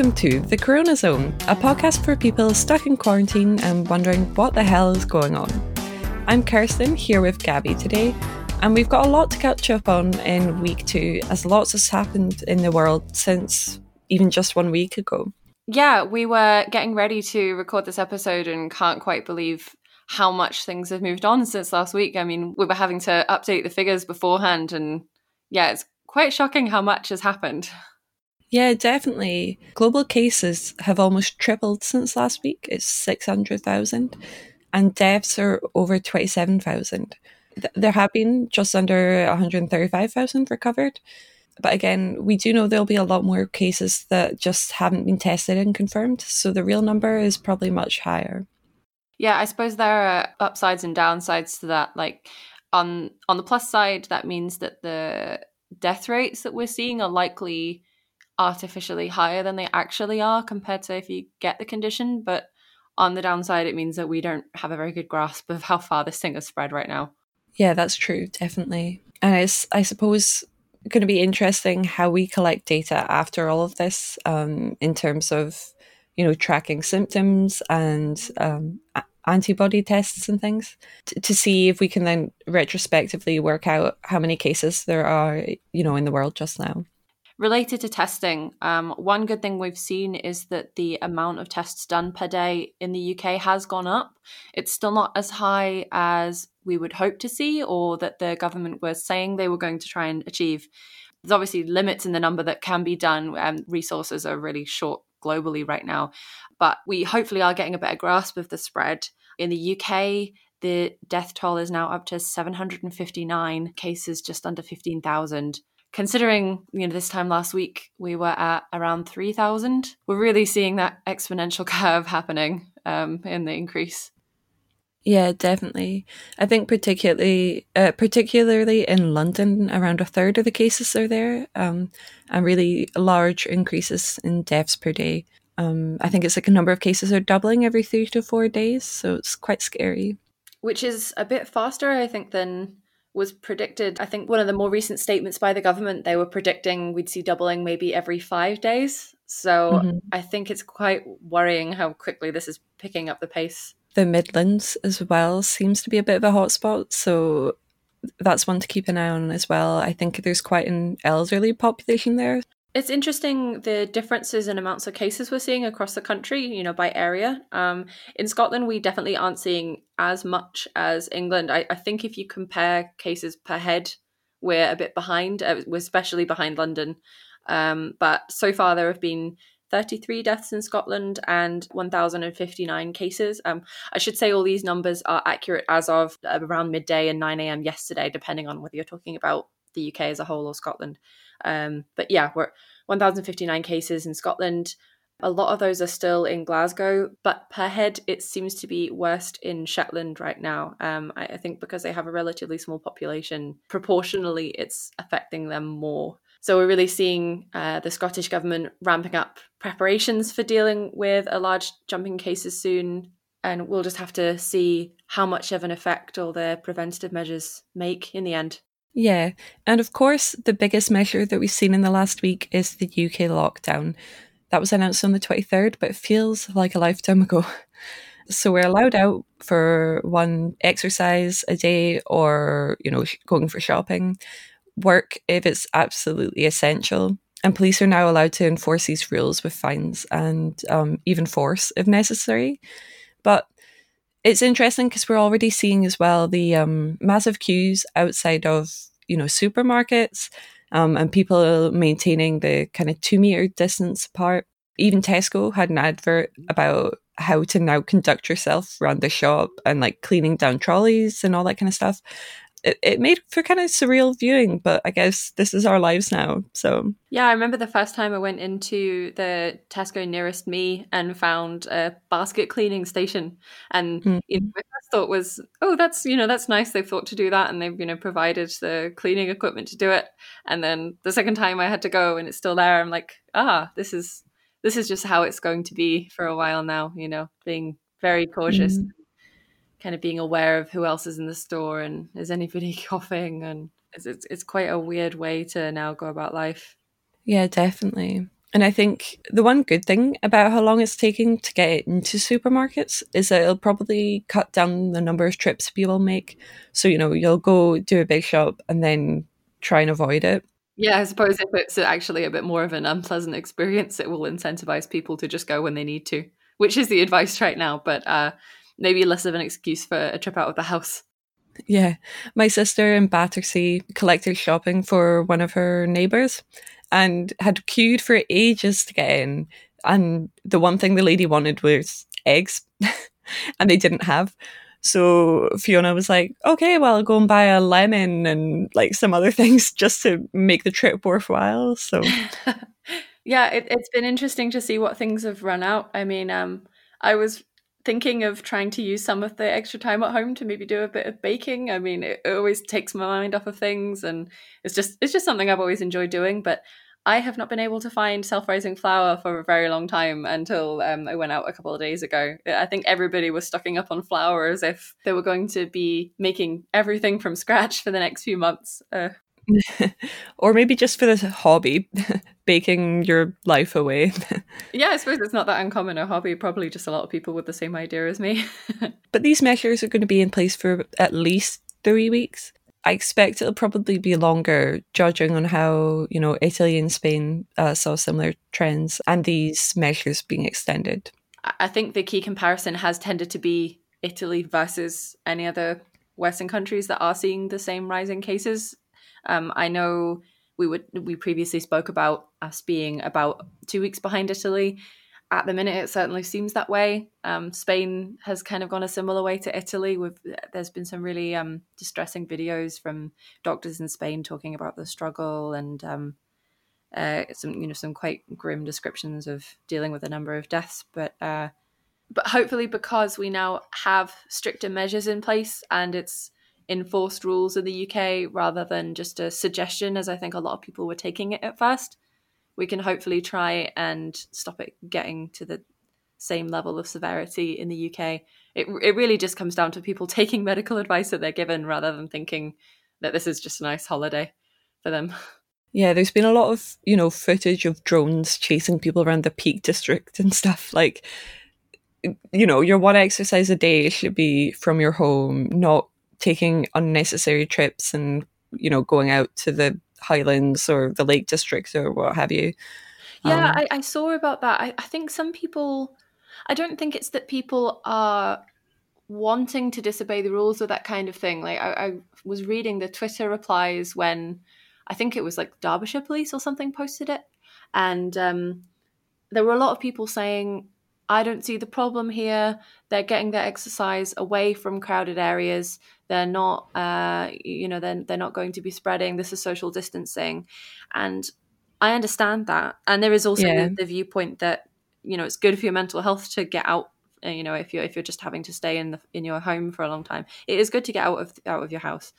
Welcome to The Corona Zone, a podcast for people stuck in quarantine and wondering what the hell is going on. I'm Kirsten, here with Gabby today, and we've got a lot to catch up on in week two, as lots has happened in the world since even just one week ago. Yeah, we were getting ready to record this episode and can't quite believe how much things have moved on since last week. I mean, we were having to update the figures beforehand, and yeah, it's quite shocking how much has happened. Yeah, definitely. Global cases have almost tripled since last week. It's 600,000. And deaths are over 27,000. There have been just under 135,000 recovered. But again, we do know there'll be a lot more cases that just haven't been tested and confirmed. So the real number is probably much higher. Yeah, I suppose there are upsides and downsides to that. Like on on the plus side, that means that the death rates that we're seeing are likely artificially higher than they actually are compared to if you get the condition. But on the downside, it means that we don't have a very good grasp of how far this thing has spread right now. Yeah, that's true, definitely. And it's, I suppose, going to be interesting how we collect data after all of this um, in terms of, you know, tracking symptoms and um, antibody tests and things to, to see if we can then retrospectively work out how many cases there are, you know, in the world just now. Related to testing, um, one good thing we've seen is that the amount of tests done per day in the UK has gone up. It's still not as high as we would hope to see or that the government was saying they were going to try and achieve. There's obviously limits in the number that can be done, and resources are really short globally right now. But we hopefully are getting a better grasp of the spread. In the UK, the death toll is now up to 759 cases, just under 15,000 considering you know this time last week we were at around 3000 we're really seeing that exponential curve happening um, in the increase. Yeah definitely. I think particularly uh, particularly in london around a third of the cases are there um, and really large increases in deaths per day. Um, i think it's like a number of cases are doubling every three to four days so it's quite scary. Which is a bit faster i think than was predicted. I think one of the more recent statements by the government, they were predicting we'd see doubling maybe every five days. So mm-hmm. I think it's quite worrying how quickly this is picking up the pace. The Midlands as well seems to be a bit of a hotspot. So that's one to keep an eye on as well. I think there's quite an elderly population there. It's interesting the differences in amounts of cases we're seeing across the country, you know, by area. Um, in Scotland, we definitely aren't seeing as much as England. I, I think if you compare cases per head, we're a bit behind. Uh, we're especially behind London. Um, but so far, there have been 33 deaths in Scotland and 1,059 cases. Um, I should say all these numbers are accurate as of around midday and 9 a.m. yesterday, depending on whether you're talking about the UK as a whole or Scotland. Um, but yeah, we're 1,059 cases in Scotland. A lot of those are still in Glasgow, but per head, it seems to be worst in Shetland right now. Um, I, I think because they have a relatively small population, proportionally, it's affecting them more. So we're really seeing uh, the Scottish government ramping up preparations for dealing with a large jump in cases soon. And we'll just have to see how much of an effect all the preventative measures make in the end. Yeah. And of course, the biggest measure that we've seen in the last week is the UK lockdown. That was announced on the 23rd, but it feels like a lifetime ago. So we're allowed out for one exercise a day or, you know, going for shopping, work if it's absolutely essential. And police are now allowed to enforce these rules with fines and um, even force if necessary. But it's interesting because we're already seeing as well the um, massive queues outside of you know supermarkets um, and people maintaining the kind of two meter distance apart. Even Tesco had an advert about how to now conduct yourself around the shop and like cleaning down trolleys and all that kind of stuff it, it made for kind of surreal viewing, but I guess this is our lives now. So yeah, I remember the first time I went into the Tesco nearest me and found a basket cleaning station, and mm-hmm. you know, my first thought was, oh, that's you know that's nice. They've thought to do that, and they've you know provided the cleaning equipment to do it. And then the second time I had to go, and it's still there. I'm like, ah, this is this is just how it's going to be for a while now. You know, being very cautious. Mm-hmm kind of being aware of who else is in the store and is anybody coughing and it's, it's, it's quite a weird way to now go about life yeah definitely And I think the one good thing about how long it's taking to get into supermarkets is that it'll probably cut down the number of trips people make. So, you know, you'll go do a big shop and then try and avoid it. Yeah, I suppose if it's actually a bit more of an unpleasant experience, it will incentivize people to just go when they need to, which is the advice right now, but uh, maybe less of an excuse for a trip out of the house. Yeah. My sister in Battersea collected shopping for one of her neighbours and had queued for ages to get in. And the one thing the lady wanted was eggs, and they didn't have. So Fiona was like, okay, well, I'll go and buy a lemon and like some other things just to make the trip worthwhile. So, yeah, it, has been interesting to see what things have run out. I mean, um, I was thinking of trying to use some of the extra time at home to maybe do a bit of baking. I mean, it, always takes my mind off of things, and it's just it's just something I've always enjoyed doing. But I have not been able to find self-rising flour for a very long time until um, I went out a couple of days ago. I think everybody was stocking up on flour as if they were going to be making everything from scratch for the next few months. Uh, or maybe just for the hobby, baking your life away. yeah, I suppose it's not that uncommon a hobby. Probably just a lot of people with the same idea as me. but these measures are going to be in place for at least three weeks. I expect it'll probably be longer, judging on how you know Italy and Spain uh, saw similar trends and these measures being extended. I think the key comparison has tended to be Italy versus any other Western countries that are seeing the same rising cases. Um, I know we would we previously spoke about us being about two weeks behind Italy at the minute, it certainly seems that way. Um, Spain has kind of gone a similar way to Italy. With there's been some really um, distressing videos from doctors in Spain talking about the struggle and um, uh, some you know some quite grim descriptions of dealing with a number of deaths. But uh, but hopefully, because we now have stricter measures in place and it's enforced rules in the UK rather than just a suggestion, as I think a lot of people were taking it at first we can hopefully try and stop it getting to the same level of severity in the UK. It, it really just comes down to people taking medical advice that they're given rather than thinking that this is just a nice holiday for them. Yeah, there's been a lot of, you know, footage of drones chasing people around the Peak District and stuff. Like, you know, your one exercise a day should be from your home, not taking unnecessary trips and, you know, going out to the Highlands or the Lake District or what have you. Yeah, um, I, I, saw about that. I, I think some people, I don't think it's that people are wanting to disobey the rules or that kind of thing. Like I, I was reading the Twitter replies when I think it was like Derbyshire Police or something posted it, and um, there were a lot of people saying, "I don't see the problem here. They're getting their exercise away from crowded areas. They're not, uh, you know, they're, they're not going to be spreading. This is social distancing. And I understand that. And there is also yeah. the, the viewpoint that, you know, it's good for your mental health to get out uh, you know if you're if you're just having to stay in the in your home for a long time it is good to get out of out of your house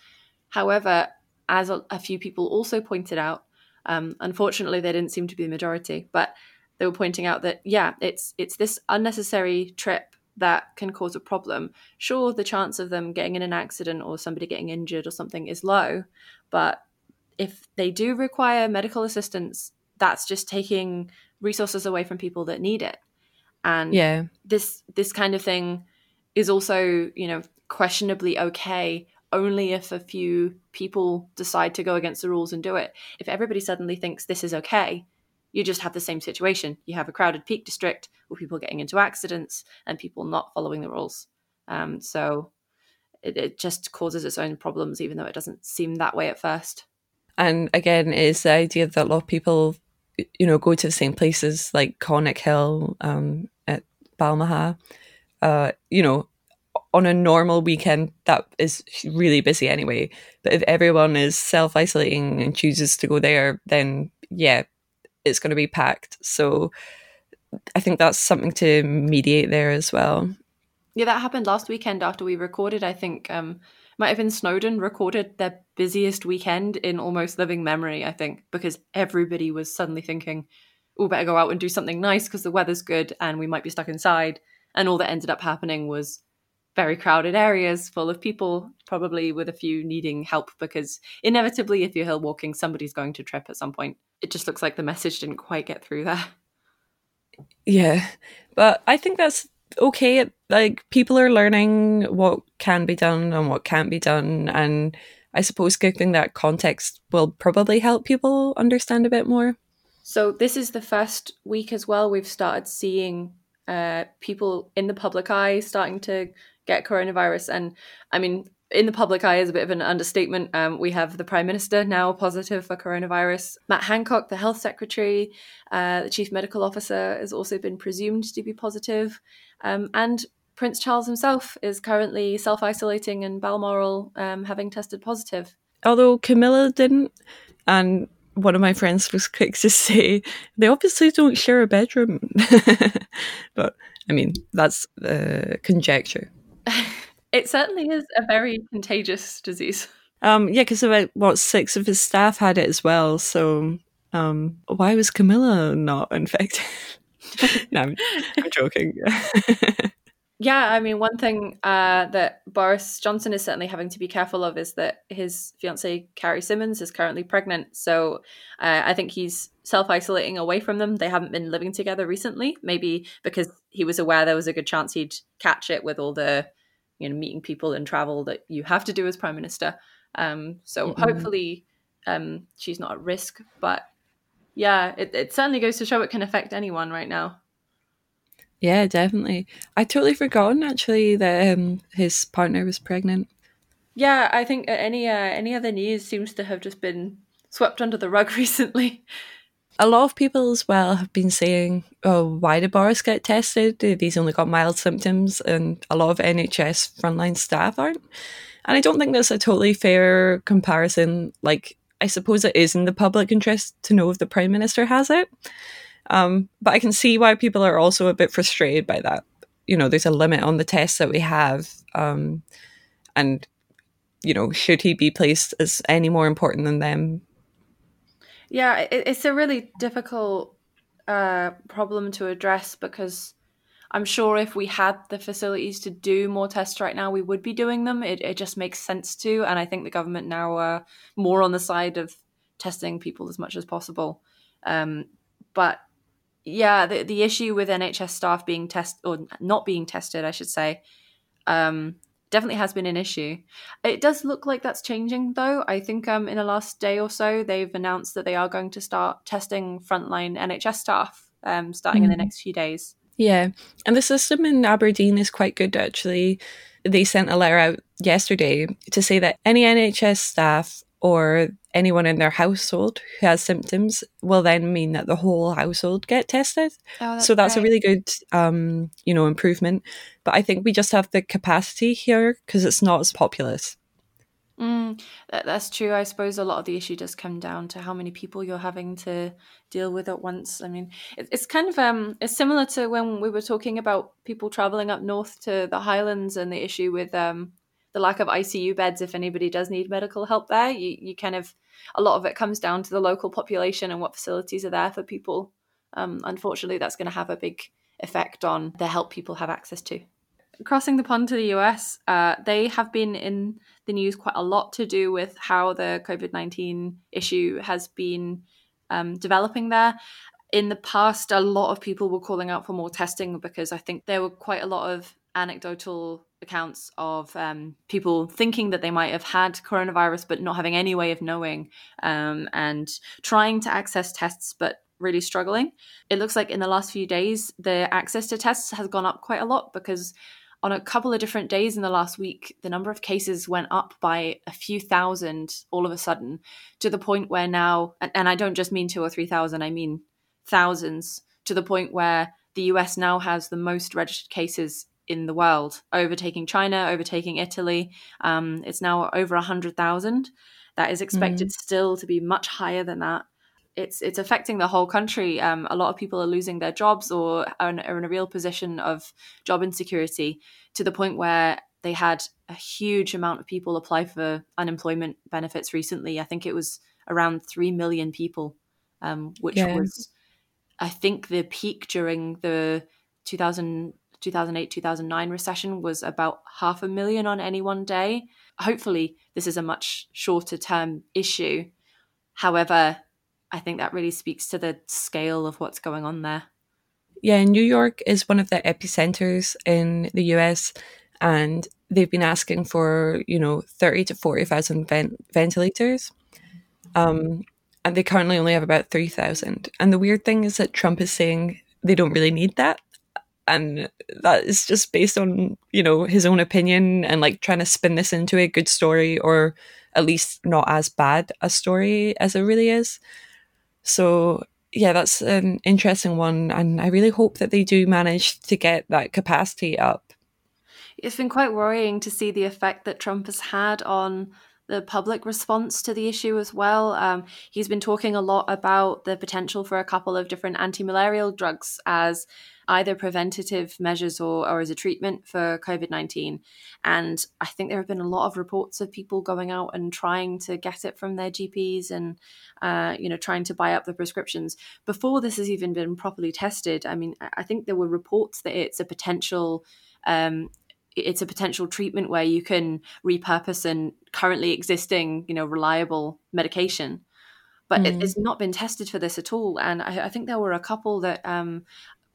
however as a, a few people also pointed out um, unfortunately they didn't seem to be the majority but they were pointing out that yeah it's it's this unnecessary trip that can cause a problem. Sure, the chance of them getting in an accident or somebody getting injured or something is low, but if they do require medical assistance, that's just taking resources away from people that need it. And yeah. this this kind of thing is also, you know, questionably okay only if a few people decide to go against the rules and do it. If everybody suddenly thinks this is okay, you just have the same situation. You have a crowded peak district with people getting into accidents and people not following the rules. Um, so it, it, just causes its own problems, even though it doesn't seem that way at first. And again, it's the idea that a lot of people, you know, go to the same places like Conic Hill um, at Balmaha. Uh, you know, on a normal weekend, that is really busy anyway. But if everyone is self isolating and chooses to go there, then yeah, it's going to be packed. So I think that's something to mediate there as well. Yeah, that happened last weekend after we recorded. I think um, might have been Snowdon recorded their busiest weekend in almost living memory. I think because everybody was suddenly thinking, "We better go out and do something nice because the weather's good and we might be stuck inside." And all that ended up happening was very crowded areas full of people, probably with a few needing help because inevitably, if you're hill walking, somebody's going to trip at some point. It just looks like the message didn't quite get through there. Yeah, but I think that's okay. Like people are learning what can be done and what can't be done, and I suppose giving that context will probably help people understand a bit more. So this is the first week as well. We've started seeing uh, people in the public eye starting to get coronavirus, and I mean, in the public eye is a bit of an understatement. Um, we have the Prime Minister now positive for coronavirus. Matt Hancock, the Health Secretary, uh, the Chief Medical Officer, has also been presumed to be positive. Um, and Prince Charles himself is currently self isolating in Balmoral, um, having tested positive. Although Camilla didn't, and one of my friends was quick to say they obviously don't share a bedroom. but I mean, that's conjecture. It certainly is a very contagious disease. Um, yeah, because about what six of his staff had it as well. So, um, why was Camilla not infected? no, I'm, I'm joking. yeah, I mean, one thing uh, that Boris Johnson is certainly having to be careful of is that his fiancee Carrie Symonds is currently pregnant. So, uh, I think he's self isolating away from them. They haven't been living together recently, maybe because he was aware there was a good chance he'd catch it with all the you know meeting people and travel that you have to do as prime minister. Um, so mm-hmm. hopefully um, she's not at risk. But yeah, it, it certainly goes to show it can affect anyone right now. Yeah, definitely. I totally forgotten actually that um, his partner was pregnant. Yeah, I think any uh, any other news seems to have just been swept under the rug recently a lot of people as well have been saying, oh, why did Boris get tested? He's only got mild symptoms, and a lot of NHS frontline staff aren't. And I don't think that's a totally fair comparison. Like, I suppose it is in the public interest to know if the Prime Minister has it. Um, but I can see why people are also a bit frustrated by that. You know, there's a limit on the tests that we have. Um, and, you know, should he be placed as any more important than them? Yeah, it, it's a really difficult uh, problem to address because I'm sure if we had the facilities to do more tests right now, we would be doing them. It, it just makes sense to. And I think the government now are more on the side of testing people as much as possible. Um, but yeah, the, the issue with NHS staff being tested or not being tested, I should say, um, definitely has been an issue. It does look like that's changing though. I think um, in the last day or so, they've announced that they are going to start testing frontline NHS staff um, starting mm. in the mm. next few days. Yeah, and the system in Aberdeen is quite good actually. They sent a letter out yesterday to say that any NHS staff or anyone in their household who has symptoms will then mean that the whole household get tested. Oh, that's so that's great. a really good, um, you know, improvement. But I think we just have the capacity here because it's not as populous. Mm, that, that's true. I suppose a lot of the issue does come down to how many people you're having to deal with at once. I mean, it, it's kind of um, it's similar to when we were talking about people traveling up north to the Highlands and the issue with um, the lack of ICU beds if anybody does need medical help there. You, you kind of, a lot of it comes down to the local population and what facilities are there for people. Um, unfortunately, that's going to have a big effect on the help people have access to. Crossing the pond to the US, uh, they have been in the news quite a lot to do with how the COVID 19 issue has been um, developing there. In the past, a lot of people were calling out for more testing because I think there were quite a lot of anecdotal accounts of um, people thinking that they might have had coronavirus but not having any way of knowing um, and trying to access tests but really struggling. It looks like in the last few days, the access to tests has gone up quite a lot because on a couple of different days in the last week, the number of cases went up by a few thousand all of a sudden to the point where now, and I don't just mean two or 3,000, I mean thousands, to the point where the US now has the most registered cases in the world, overtaking China, overtaking Italy. Um, it's now over 100,000. That is expected mm. still to be much higher than that. It's it's affecting the whole country. Um, a lot of people are losing their jobs or are in, are in a real position of job insecurity to the point where they had a huge amount of people apply for unemployment benefits recently. I think it was around 3 million people, um, which yeah. was, I think, the peak during the 2000 2008 2009 recession was about half a million on any one day. Hopefully, this is a much shorter term issue. However, I think that really speaks to the scale of what's going on there. Yeah, New York is one of the epicenters in the US, and they've been asking for, you know, 30 to 40,000 vent- ventilators. Um, and they currently only have about 3,000. And the weird thing is that Trump is saying they don't really need that. And that is just based on, you know, his own opinion and like trying to spin this into a good story or at least not as bad a story as it really is. So, yeah, that's an interesting one. And I really hope that they do manage to get that capacity up. It's been quite worrying to see the effect that Trump has had on the public response to the issue as well. Um, he's been talking a lot about the potential for a couple of different anti malarial drugs as either preventative measures or, or as a treatment for COVID 19. And I think there have been a lot of reports of people going out and trying to get it from their GPs and, uh, you know, trying to buy up the prescriptions before this has even been properly tested. I mean, I think there were reports that it's a potential um, it's a potential treatment where you can repurpose an currently existing, you know, reliable medication. But mm. it, it's not been tested for this at all. And I, I think there were a couple that, um,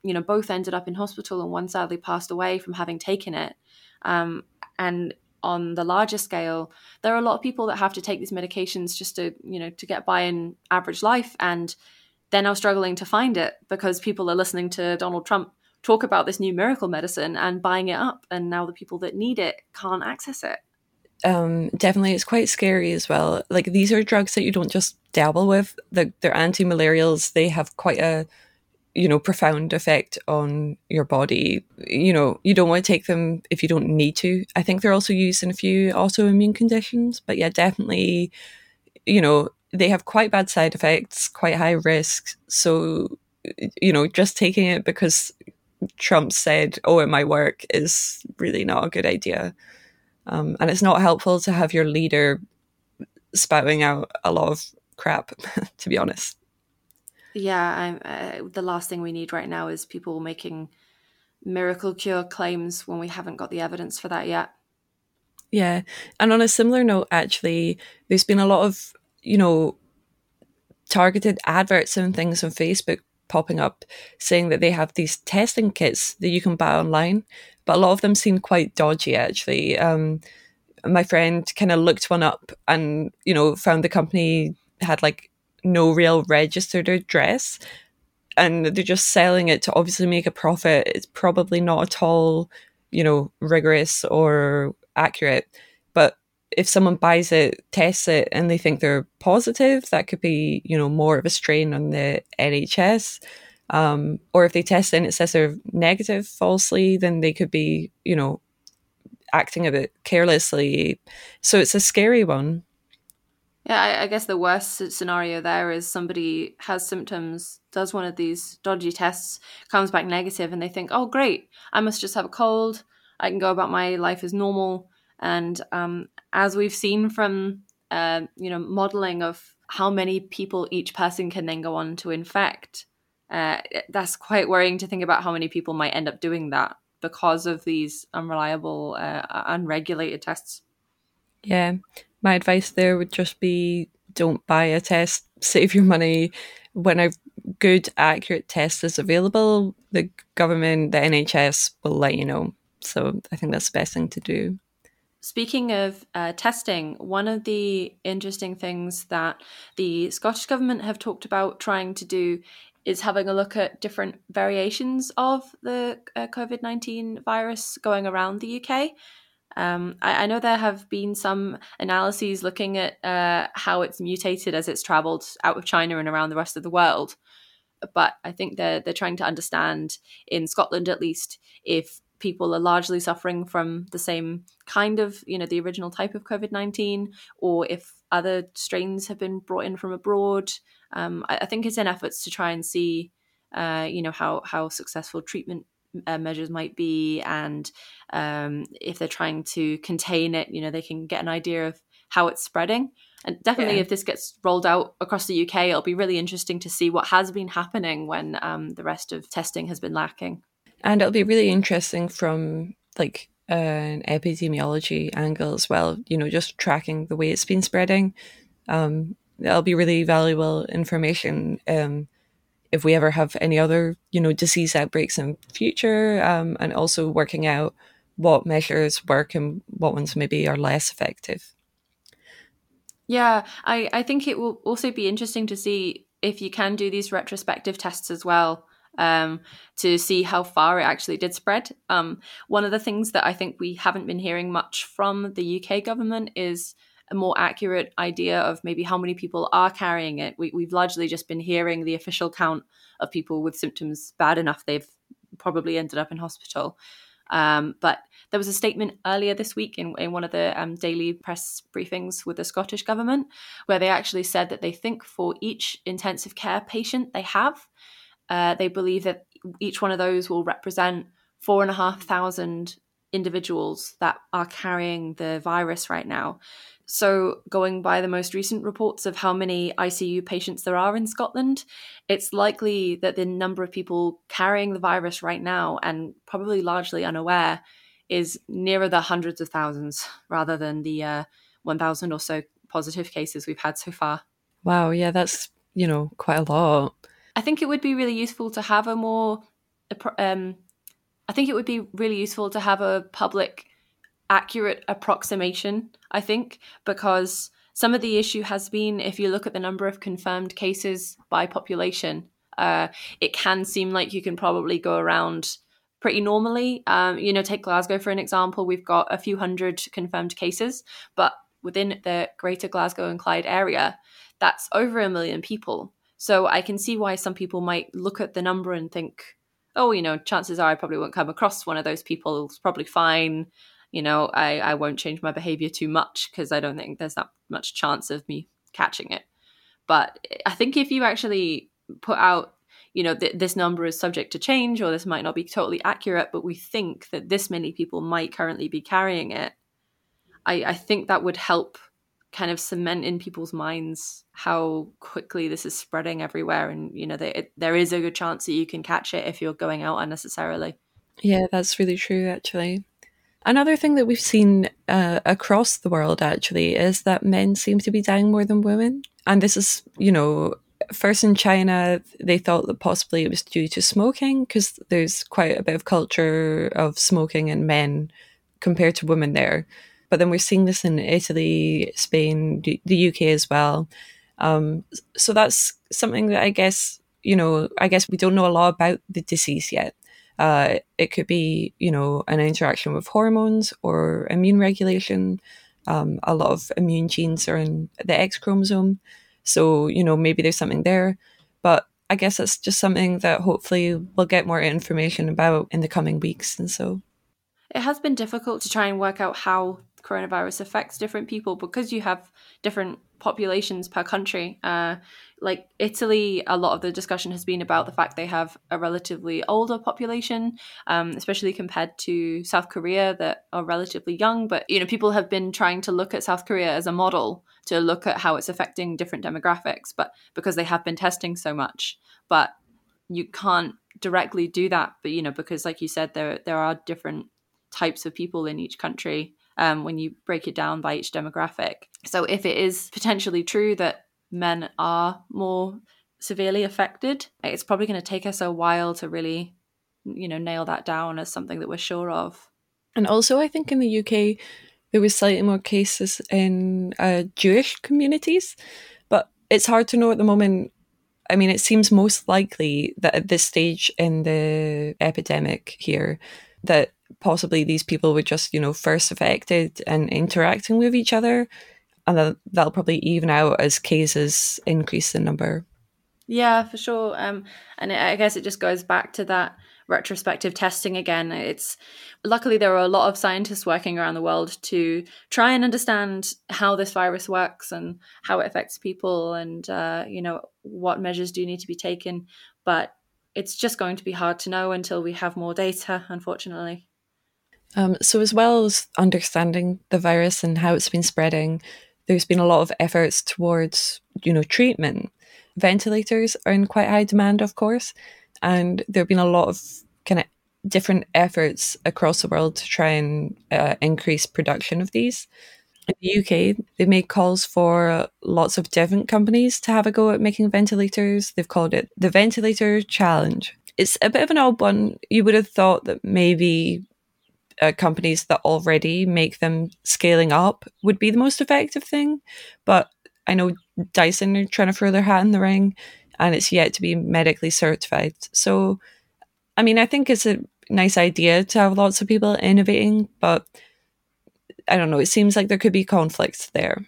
you know, both ended up in hospital and one sadly passed away from having taken it. Um, and on the larger scale, there are a lot of people that have to take these medications just to, you know, to get by in average life. And they're now struggling to find it because people are listening to Donald Trump talk about this new miracle medicine and buying it up and now the people that need it can't access it um, definitely it's quite scary as well like these are drugs that you don't just dabble with the, they're anti-malarials they have quite a you know profound effect on your body you know you don't want to take them if you don't need to i think they're also used in a few autoimmune conditions but yeah definitely you know they have quite bad side effects quite high risks so you know just taking it because Trump said, "Oh, it might work," is really not a good idea, um, and it's not helpful to have your leader spouting out a lot of crap. to be honest. Yeah, uh, the last thing we need right now is people making miracle cure claims when we haven't got the evidence for that yet. Yeah, and on a similar note, actually, there's been a lot of you know targeted adverts and things on Facebook popping up saying that they have these testing kits that you can buy online, but a lot of them seem quite dodgy actually. Um, my friend kind of looked one up and you know found the company had like no real registered address and they're just selling it to obviously make a profit it's probably not at all you know rigorous or accurate but if someone buys it, tests it, and they think they're positive, that could be, you know, more of a strain on the NHS. Um, or if they test and it says they're negative falsely, then they could be, you know, acting a bit carelessly. So it's a scary one. Yeah, I, I, guess the worst scenario there is somebody has symptoms, does one of these dodgy tests, comes back negative, and they think, oh, great, I must just have a cold. I can go about my life as normal. And um, as we've seen from uh, you know modeling of how many people each person can then go on to infect, uh, that's quite worrying to think about how many people might end up doing that because of these unreliable, uh, unregulated tests. Yeah, my advice there would just be don't buy a test, save your money. When a good, accurate test is available, the government, the NHS will let you know. So I think that's the best thing to do. Speaking of uh, testing, one of the interesting things that the Scottish Government have talked about trying to do is having a look at different variations of the uh, COVID 19 virus going around the UK. Um, I, I, know there have been some analyses looking at uh, how it's mutated as it's traveled out of China and around the rest of the world. But I think they're, they're trying to understand, in Scotland at least, if people are largely suffering from the same kind of, you know, the original type of COVID 19, or if other strains have been brought in from abroad. Um, I, I, think it's in efforts to try and see, uh, you know, how, how successful treatment uh, measures might be, and um, if they're trying to contain it, you know, they can get an idea of how it's spreading. And definitely, yeah. if this gets rolled out across the UK, it'll be really interesting to see what has been happening when um, the rest of testing has been lacking. And it'll be really interesting from like an epidemiology angle as well, you know, just tracking the way it's been spreading. Um, that'll be really valuable information um, if we ever have any other, you know, disease outbreaks in future, um, and also working out what measures work and what ones maybe are less effective. Yeah, I, I think it will also be interesting to see if you can do these retrospective tests as well um, to see how far it actually did spread. Um, one of the things that I think we haven't been hearing much from the UK government is a more accurate idea of maybe how many people are carrying it. We, we've largely just been hearing the official count of people with symptoms bad enough they've probably ended up in hospital. Um, but there was a statement earlier this week in, in one of the um, daily press briefings with the Scottish government where they actually said that they think for each intensive care patient they have, uh, they believe that each one of those will represent four and a half thousand individuals that are carrying the virus right now. So, going by the most recent reports of how many ICU patients there are in Scotland, it's likely that the number of people carrying the virus right now and probably largely unaware is nearer the hundreds of thousands rather than the uh, 1,000 or so positive cases we've had so far. Wow, yeah, that's, you know, quite a lot. I think it would be really useful to have a more, um, I think it would be really useful to have a public accurate approximation, I think, because some of the issue has been if you look at the number of confirmed cases by population, uh, it can seem like you can probably go around pretty normally. Um, you know, take Glasgow for an example. We've got a few hundred confirmed cases, but within the greater Glasgow and Clyde area, that's over a million people. So I can see why some people might look at the number and think, oh, you know, chances are I probably won't come across one of those people. It's probably fine you know, I, I won't change my behavior too much because I don't think there's that much chance of me catching it. But I think if you actually put out, you know, th- this number is subject to change or this might not be totally accurate, but we think that this many people might currently be carrying it, I, I think that would help kind of cement in people's minds how quickly this is spreading everywhere and you know it, there is a good chance that you can catch it if you're going out unnecessarily yeah that's really true actually Another thing that we've seen uh, across the world actually is that men seem to be dying more than women. And this is, you know, first in China, they thought that possibly it was due to smoking because there's quite a bit of culture of smoking in men compared to women there. But then we're seeing this in Italy, Spain, the UK as well. Um, so that's something that I guess, you know, I guess we don't know a lot about the disease yet. Uh, it could be, you know, an interaction with hormones or immune regulation. Um, a lot of immune genes are in the X chromosome. So, you know, maybe there's something there. But I guess it's just something that hopefully we'll get more information about in the coming weeks. And so it has been difficult to try and work out how coronavirus affects different people because you have different populations per country. Uh, like Italy, a lot of the discussion has been about the fact they have a relatively older population, um, especially compared to South Korea that are relatively young. But you know, people have been trying to look at South Korea as a model to look at how it's affecting different demographics, but because they have been testing so much, but you can't directly do that. But you know, because like you said, there there are different types of people in each country um, when you break it down by each demographic. So if it is potentially true that men are more severely affected, it's probably going to take us a while to really, you know, nail that down as something that we're sure of. And also, I think in the UK, there was slightly more cases in uh, Jewish communities, but it's hard to know at the moment. I mean, it seems most likely that at this stage in the epidemic here, that possibly these people were just, you know, first affected and interacting with each other and that, that'll probably even out as cases increase in number. Yeah, for sure. Um, and I guess it just goes back to that retrospective testing again. It's luckily there are a lot of scientists working around the world to try and understand how this virus works and how it affects people, and uh, you know what measures do need to be taken. But it's just going to be hard to know until we have more data, unfortunately. Um, so, as well as understanding the virus and how it's been spreading, there's been a lot of efforts towards, you know, treatment. Ventilators are in quite high demand, of course, and there have been a lot of kind of different efforts across the world to try and uh, increase production of these. In the UK, they made calls for lots of different companies to have a go at making ventilators. They've called it the Ventilator Challenge. It's a bit of an odd one. You would have thought that maybe uh, companies that already make them scaling up would be the most effective thing. But I know Dyson are trying to throw their hat in the ring and it's yet to be medically certified. So, I mean, I think it's a nice idea to have lots of people innovating, but I don't know, it seems like there could be conflicts there.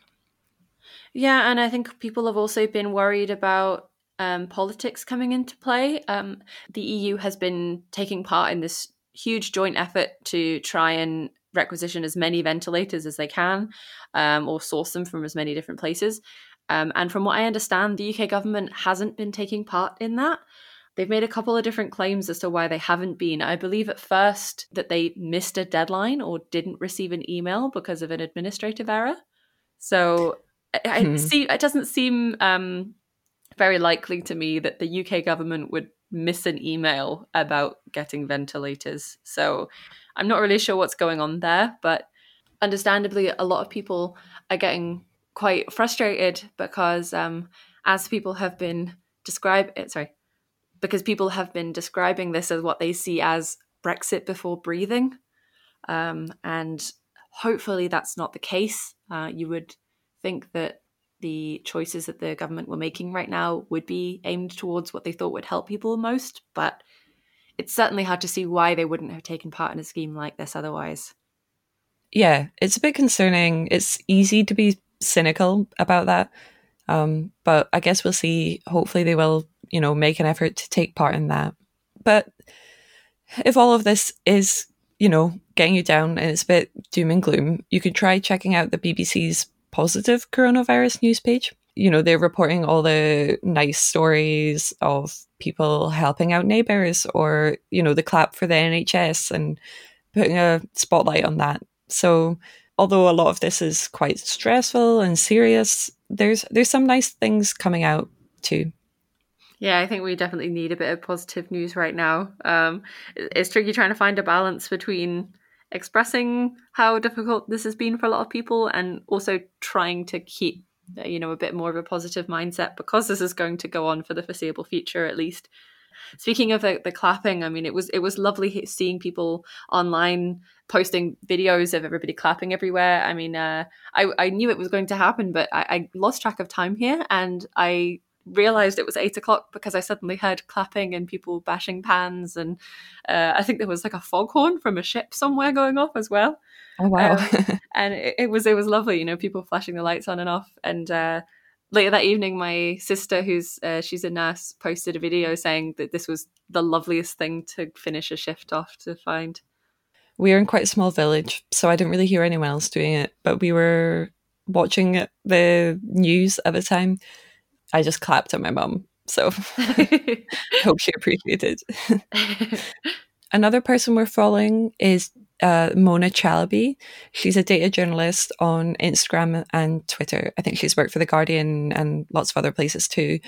Yeah, and I think people have also been worried about um, politics coming into play. Um, the EU has been taking part in this huge joint effort to try and requisition as many ventilators as they can um, or source them from as many different places. Um, and from what I understand, the UK government hasn't been taking part in that. They've made a couple of different claims as to why they haven't been. I believe at first that they missed a deadline or didn't receive an email because of an administrative error. So I, hmm. see, it doesn't seem um, very likely to me that the UK government would miss an email about getting ventilators. So I'm not really sure what's going on there, but understandably, a lot of people are getting quite frustrated because um, as people have been describe it, eh, sorry, because people have been describing this as what they see as Brexit before breathing, um, and hopefully that's not the case. Uh, you would think that the choices that the government were making right now would be aimed towards what they thought would help people most, but it's certainly hard to see why they wouldn't have taken part in a scheme like this otherwise. Yeah, it's a bit concerning. It's easy to be cynical about that. Um, but I guess we'll see. Hopefully, they will, you know, make an effort to take part in that. But if all of this is, you know, getting you down and it's a bit doom and gloom, you could try checking out the BBC's positive coronavirus news page. You know, they're reporting all the nice stories of people helping out neighbors or, you know, the clap for the NHS and putting a spotlight on that. So although a lot of this is quite stressful and serious, there's there's some nice things coming out too. Yeah, I think we definitely need a bit of positive news right now. Um, it's tricky trying to find a balance between expressing how difficult this has been for a lot of people and also trying to keep you know a bit more of a positive mindset because this is going to go on for the foreseeable future at least Speaking of the, the clapping, I mean, it was it was lovely seeing people online posting videos of everybody clapping everywhere. I mean, uh, I I knew it was going to happen, but I, I lost track of time here, and I realized it was eight o'clock because I suddenly heard clapping and people bashing pans, and uh, I think there was like a foghorn from a ship somewhere going off as well. Oh wow! Um, and it, it, was it was lovely, you know, people flashing the lights on and off, and uh, later that evening, my sister, who's uh, she's a nurse, posted a video saying that this was the loveliest thing to finish a shift off to find. We are in quite a small village, so I didn't really hear anyone else doing it. But we were watching the news at the time. I just clapped at my mum, so I hope she appreciated. Another person we're following is uh, Mona Chalabi. She's a data journalist on Instagram and Twitter. I think she's worked for The Guardian and lots of other places too.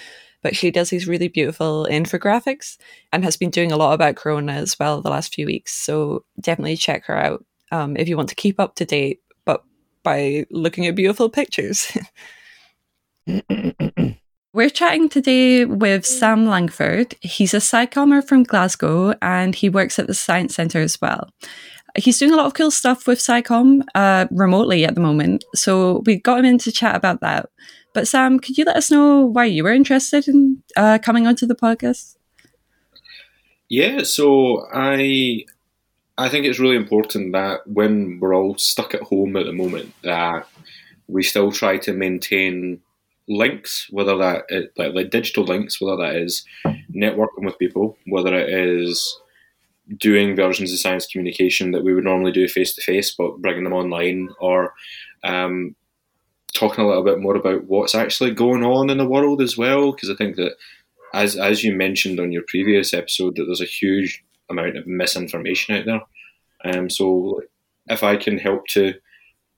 But she does these really beautiful infographics and has been doing a lot about Corona as well the last few weeks. So definitely check her out um, if you want to keep up to date, but by looking at beautiful pictures. We're chatting today with Sam Langford. He's a SciCommer from Glasgow and he works at the Science Centre as well. He's doing a lot of cool stuff with SciComm uh, remotely at the moment. So we got him in to chat about that. But Sam, could you let us know why you were interested in uh, coming onto the podcast? Yeah, so I I think it's really important that when we're all stuck at home at the moment, that we still try to maintain links, whether that is, like, like digital links, whether that is networking with people, whether it is doing versions of science communication that we would normally do face to face, but bringing them online, or um, talking a little bit more about what's actually going on in the world as well. Because I think that, as as you mentioned on your previous episode, that there's a huge amount of misinformation out there. Um, so if I can help to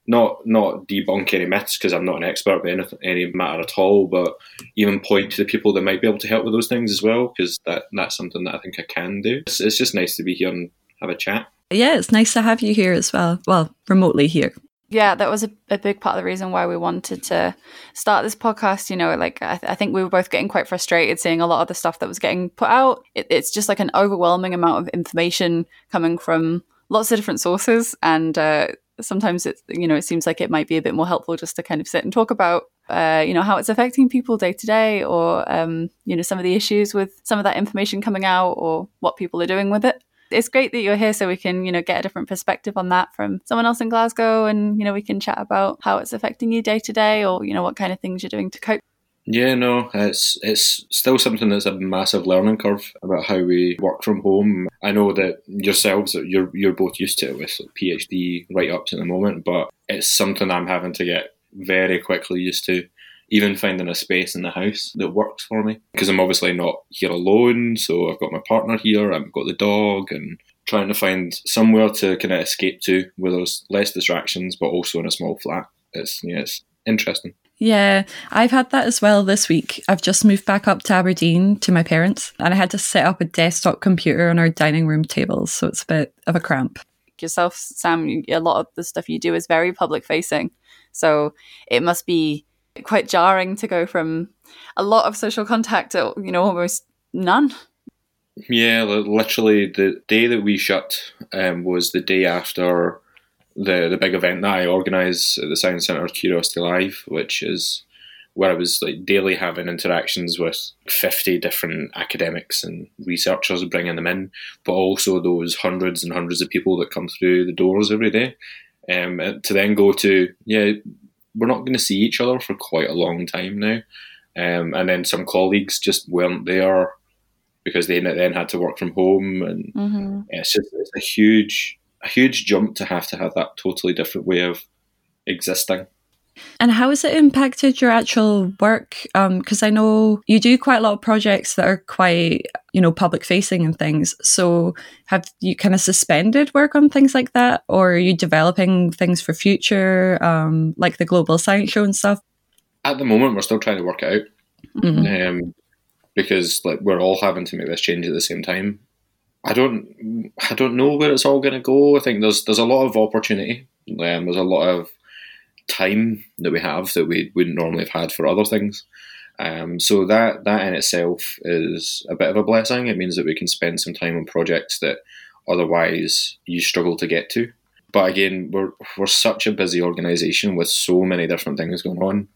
not not debunk any myths because I'm not an expert in any, any matter at all, but even point to the people that might be able to help with those things as well because that that's something that I think I can do. It's, it's just nice to be here and have a chat. Yeah, it's nice to have you here as well. Well, remotely here. Yeah, that was a, a big part of the reason why we wanted to start this podcast. You know, like I, th- I think we were both getting quite frustrated seeing a lot of the stuff that was getting put out. It, it's just like an overwhelming amount of information coming from lots of different sources, and uh, sometimes it you know it seems like it might be a bit more helpful just to kind of sit and talk about uh, you know how it's affecting people day to day, or um, you know some of the issues with some of that information coming out, or what people are doing with it it's great that you're here so we can, you know, get a different perspective on that from someone else in Glasgow and, you know, we can chat about how it's affecting you day to day or, you know, what kind of things you're doing to cope. Yeah, no, it's it's still something that's a massive learning curve about how we work from home. I know that yourselves, you're you're both used to it with PhD write ups at the moment, but it's something I'm having to get very quickly used to even finding a space in the house that works for me because I'm obviously not here alone. So I've got my partner here, I've got the dog, and trying to find somewhere to kind of escape to where there's less distractions, but also in a small flat. It's yeah, it's interesting. Yeah, I've had that as well this week. I've just moved back up to Aberdeen to my parents, and I had to set up a desktop computer on our dining room tables, so it's a bit of a cramp. Yourself, Sam, a lot of the stuff you do is very public facing, so it must be quite jarring to go from a lot of social contact to you know almost none. Yeah, literally the day that we shut um, was the day after the the big event that I organise at the Science Centre Curiosity Live, which is where I was like daily having interactions with 50 different academics and researchers bringing them in, but also those hundreds and hundreds of people that come through the doors every day. Um, to then go to, yeah, we're not going to see each other for quite a long time now. Um, and then some colleagues just weren't there because they then had to work from home, and mm-hmm. it's just it's a huge a huge jump to have to have that totally different way of existing. And how has it impacted your actual work? Because um, I know you do quite a lot of projects that are quite, you know, public facing and things. So have you kind of suspended work on things like that, or are you developing things for future, um, like the global science show and stuff? At the moment, we're still trying to work it out mm-hmm. um, because like we're all having to make this change at the same time. I don't, I don't know where it's all going to go. I think there's there's a lot of opportunity. Um, there's a lot of time that we have that we wouldn't normally have had for other things. Um, so that that in itself is a bit of a blessing. It means that we can spend some time on projects that otherwise you struggle to get to. But again, we're we're such a busy organisation with so many different things going on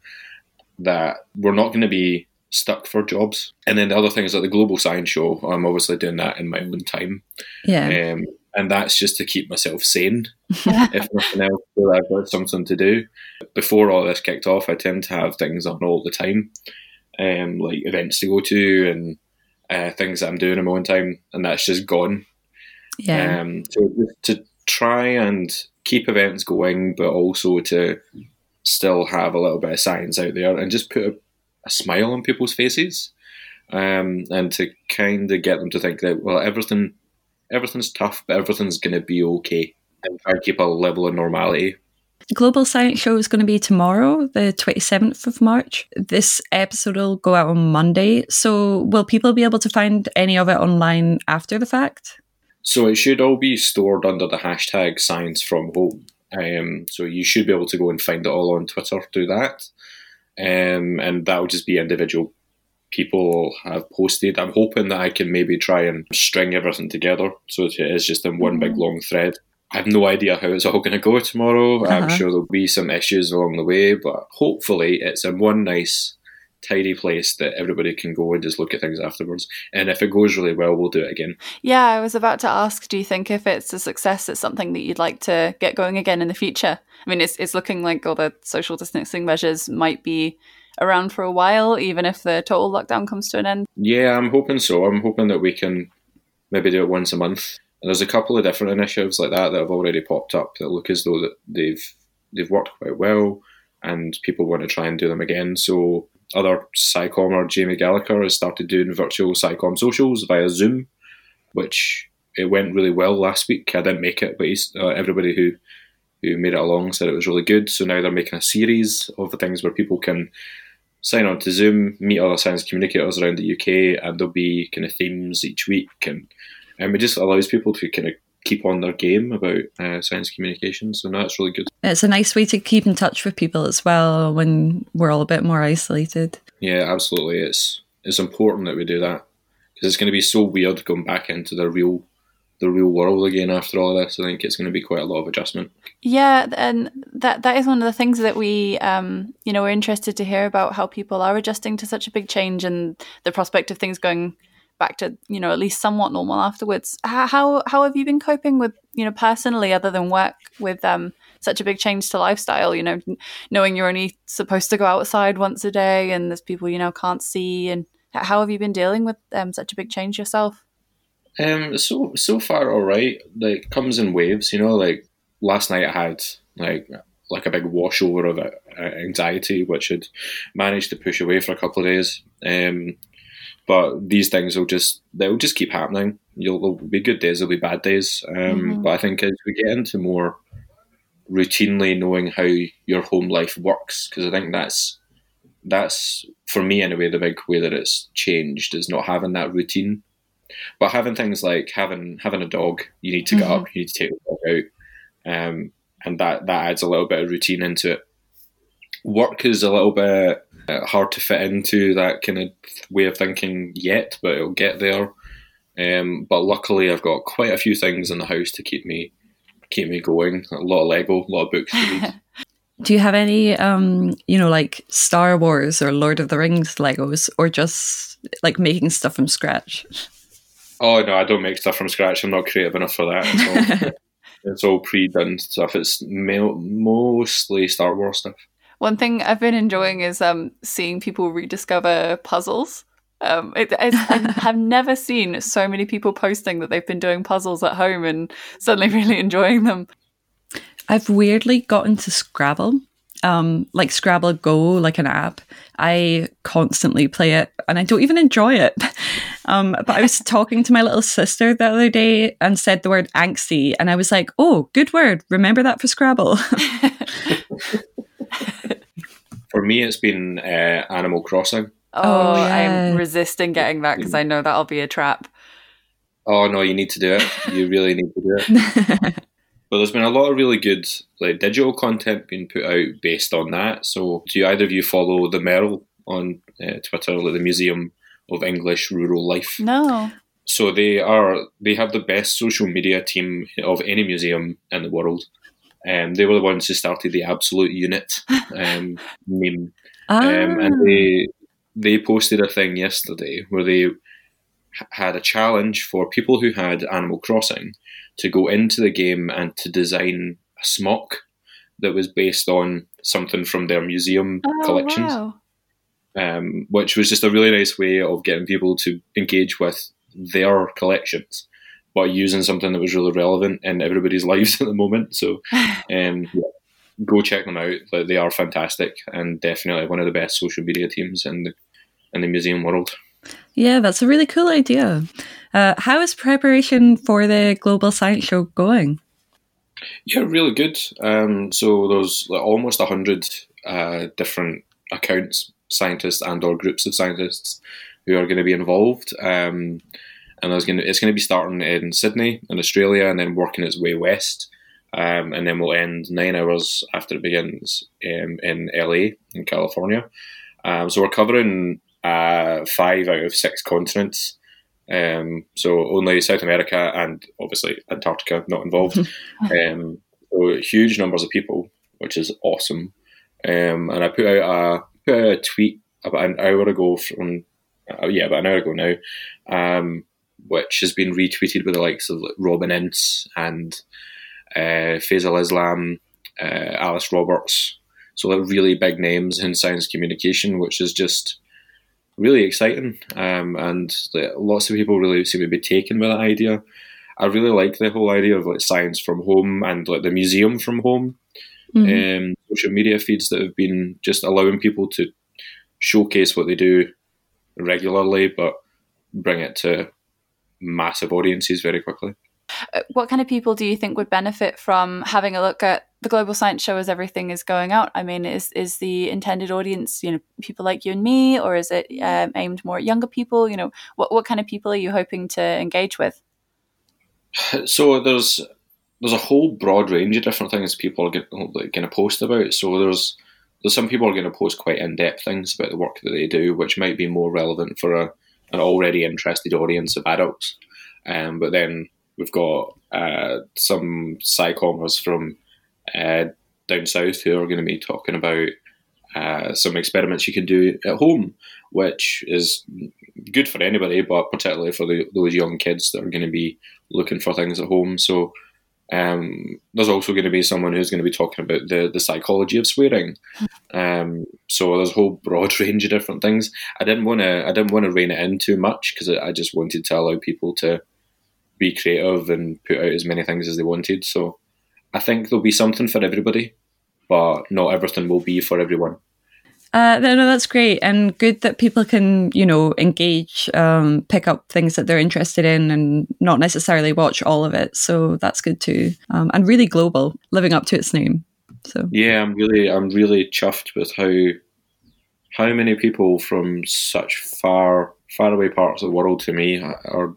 that we're not going to be stuck for jobs. And then the other thing is like the Global Science Show. I'm obviously doing that in my own time. Yeah. Um, and that's just to keep myself sane, if nothing else, so I've got something to do. Before all this kicked off, I tend to have things on all the time, um, like events to go to and uh, things that I'm doing in my own time, and that's just gone. Yeah. Um, so to try and keep events going, but also to still have a little bit of science out there and just put a, a smile on people's faces, um, and to kind of get them to think that well, everything everything's tough, but everything's going to be okay. And try to keep a level of normality. Global Science Show is going to be tomorrow, the 27th of March. This episode will go out on Monday. So, will people be able to find any of it online after the fact? So, it should all be stored under the hashtag Science From Home. Um, so, you should be able to go and find it all on Twitter through that. Um, and that will just be individual people have posted. I'm hoping that I can maybe try and string everything together so it is just in one big mm-hmm. long thread. I have no idea how it's all going to go tomorrow. Uh-huh. I'm sure there'll be some issues along the way, but hopefully it's in one nice, tidy place that everybody can go and just look at things afterwards. And if it goes really well, we'll do it again. Yeah, I was about to ask do you think if it's a success, it's something that you'd like to get going again in the future? I mean, it's, it's looking like all the social distancing measures might be around for a while, even if the total lockdown comes to an end? Yeah, I'm hoping so. I'm hoping that we can maybe do it once a month. And there's a couple of different initiatives like that that have already popped up that look as though that they've they've worked quite well, and people want to try and do them again. So other SciCommer Jamie Gallagher has started doing virtual SciComm socials via Zoom, which it went really well last week. I didn't make it, but uh, everybody who who made it along said it was really good. So now they're making a series of the things where people can sign on to Zoom, meet other science communicators around the UK, and there'll be kind of themes each week, and and it just allows people to kind of keep on their game about uh, science communication. So no, that's really good. It's a nice way to keep in touch with people as well when we're all a bit more isolated. Yeah, absolutely. It's it's important that we do that because it's going to be so weird going back into the real the real world again after all this. I think it's going to be quite a lot of adjustment. Yeah, and that that is one of the things that we, um, you know, we're interested to hear about how people are adjusting to such a big change and the prospect of things going back to you know at least somewhat normal afterwards. How how have you been coping with you know personally, other than work, with um, such a big change to lifestyle? You know, knowing you're only supposed to go outside once a day, and there's people you know can't see, and how have you been dealing with um, such a big change yourself? Um, so so far, all right. Like comes in waves, you know. Like last night, I had like like a big washover of uh, anxiety, which had managed to push away for a couple of days. Um, but these things will just they'll just keep happening. You'll there'll be good days, there'll be bad days. Um, mm-hmm. But I think as we get into more routinely knowing how your home life works, because I think that's that's for me anyway the big way that it's changed is not having that routine but having things like having having a dog, you need to get mm-hmm. up, you need to take the dog out, um, and that that adds a little bit of routine into it. Work is a little bit uh, hard to fit into that kind of way of thinking yet, but it'll get there. Um, but luckily, I've got quite a few things in the house to keep me keep me going. A lot of Lego, a lot of books to read. Do you have any, um, you know, like Star Wars or Lord of the Rings Legos, or just like making stuff from scratch? Oh no, I don't make stuff from scratch. I'm not creative enough for that. It's all, it's all pre-done stuff. It's mostly Star Wars stuff. One thing I've been enjoying is um, seeing people rediscover puzzles. Um, it, I have never seen so many people posting that they've been doing puzzles at home and suddenly really enjoying them. I've weirdly gotten to Scrabble um, like Scrabble Go, like an app. I constantly play it and I don't even enjoy it. Um, but I was talking to my little sister the other day and said the word angsty, and I was like, oh, good word. Remember that for Scrabble. For me, it's been uh, Animal Crossing. Oh, oh yeah. I'm resisting getting that because I know that'll be a trap. Oh, no, you need to do it. You really need to do it. But there's been a lot of really good like digital content being put out based on that. So do either of you follow the MERL on uh, Twitter, like the Museum of English Rural Life? No. So they are they have the best social media team of any museum in the world. Um, they were the ones who started the Absolute Unit um, meme, ah. um, and they they posted a thing yesterday where they had a challenge for people who had Animal Crossing to go into the game and to design a smock that was based on something from their museum oh, collections. Wow. Um, which was just a really nice way of getting people to engage with their collections, but using something that was really relevant in everybody's lives at the moment. So, um, yeah, go check them out. They are fantastic and definitely one of the best social media teams in the in the museum world. Yeah, that's a really cool idea. Uh, how is preparation for the Global Science Show going? Yeah, really good. Um, so there's like almost hundred uh, different accounts, scientists and or groups of scientists who are going to be involved. Um, and to, it's going to be starting in Sydney in Australia and then working its way west. Um, and then we'll end nine hours after it begins um, in LA in California. Um, so we're covering uh, five out of six continents. Um, so only South America and obviously Antarctica not involved. um, so huge numbers of people, which is awesome. Um, and I put out a put out a tweet about an hour ago from uh, yeah about an hour ago now, um, which has been retweeted with the likes of Robin Ince and uh, Faisal Islam, uh, Alice Roberts. So like really big names in science communication, which is just really exciting. Um, and lots of people really seem to be taken by that idea. I really like the whole idea of like science from home and like the museum from home. Mm-hmm. Um, social media feeds that have been just allowing people to showcase what they do regularly, but bring it to massive audiences very quickly. Uh, what kind of people do you think would benefit from having a look at the global science show as everything is going out? I mean, is is the intended audience you know people like you and me, or is it um, aimed more at younger people? You know, what what kind of people are you hoping to engage with? So there's there's a whole broad range of different things people are going to post about. So there's there's some people are going to post quite in depth things about the work that they do, which might be more relevant for a, an already interested audience of adults. Um, but then we've got uh, some SciCommers from uh, down south who are going to be talking about uh, some experiments you can do at home, which is good for anybody, but particularly for the, those young kids that are going to be looking for things at home. So um, there's also going to be someone who's going to be talking about the, the psychology of swearing. Um, so there's a whole broad range of different things. I didn't want to I didn't want to rein it in too much because I just wanted to allow people to be creative and put out as many things as they wanted. So I think there'll be something for everybody, but not everything will be for everyone. Uh, no, that's great and good that people can, you know, engage, um, pick up things that they're interested in, and not necessarily watch all of it. So that's good too, um, and really global, living up to its name. So yeah, I'm really, I'm really chuffed with how how many people from such far, far away parts of the world to me are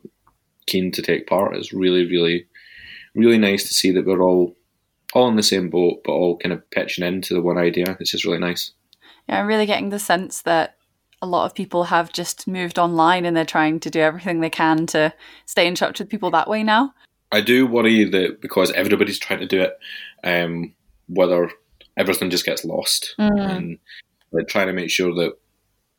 keen to take part. It's really, really, really nice to see that we're all all in the same boat, but all kind of pitching into the one idea. It's just really nice. Yeah, I'm really getting the sense that a lot of people have just moved online and they're trying to do everything they can to stay in touch with people that way now. I do worry that because everybody's trying to do it, um, whether everything just gets lost mm. and like, trying to make sure that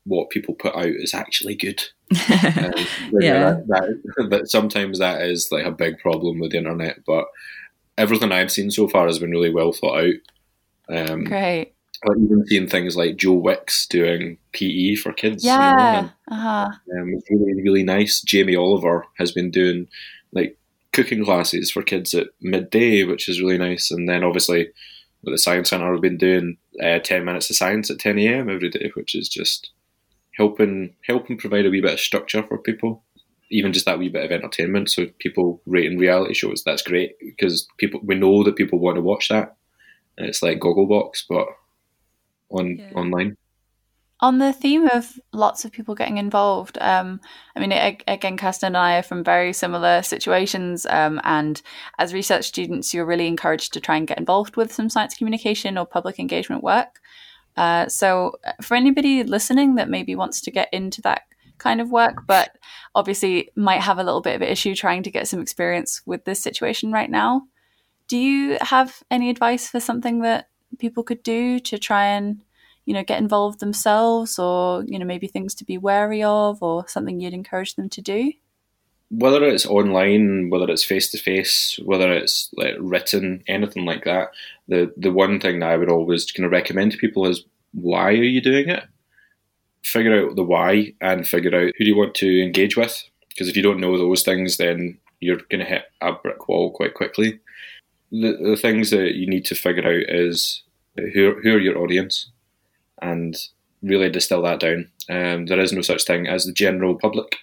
what people put out is actually good. um, yeah, that, that, that, sometimes that is like a big problem with the internet, but everything I've seen so far has been really well thought out. Um, Great. I've even seen things like Joe Wicks doing PE for kids. Yeah, you know, uh-huh. um, it's really really nice. Jamie Oliver has been doing like cooking classes for kids at midday, which is really nice. And then obviously, with the Science Centre have been doing uh, ten minutes of science at ten a.m. every day, which is just helping helping provide a wee bit of structure for people. Even just that wee bit of entertainment, so people rating reality shows. That's great because people we know that people want to watch that. And it's like Gogglebox, but on yeah. online. On the theme of lots of people getting involved, um, I mean, again, Kirsten and I are from very similar situations. Um, and as research students, you're really encouraged to try and get involved with some science communication or public engagement work. Uh, so, uh, for anybody listening that maybe wants to get into that kind of work, but obviously might have a little bit of an issue trying to get some experience with this situation right now, do you have any advice for something that people could do to try and you know get involved themselves or you know maybe things to be wary of or something you'd encourage them to do? Whether it's online whether it's face to face whether it's like written anything like that the the one thing that i would always kind of recommend to people is why are you doing it? Figure out the why and figure out who do you want to engage with because if you don't know those things then you're going to hit a brick wall quite quickly the, the things that you need to figure out is who, who are your audience and really distill that down. Um, there is no such thing as the general public.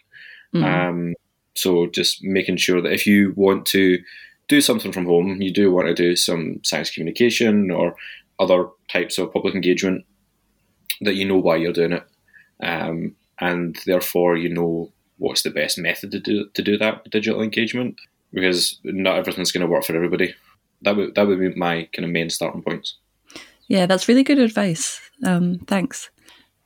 Mm-hmm. Um, so just making sure that if you want to do something from home, you do want to do some science communication or other types of public engagement, that you know why you're doing it, um, and therefore you know what's the best method to do to do that digital engagement. Because not everything's going to work for everybody that would that would be my kind of main starting points. Yeah, that's really good advice. Um, thanks.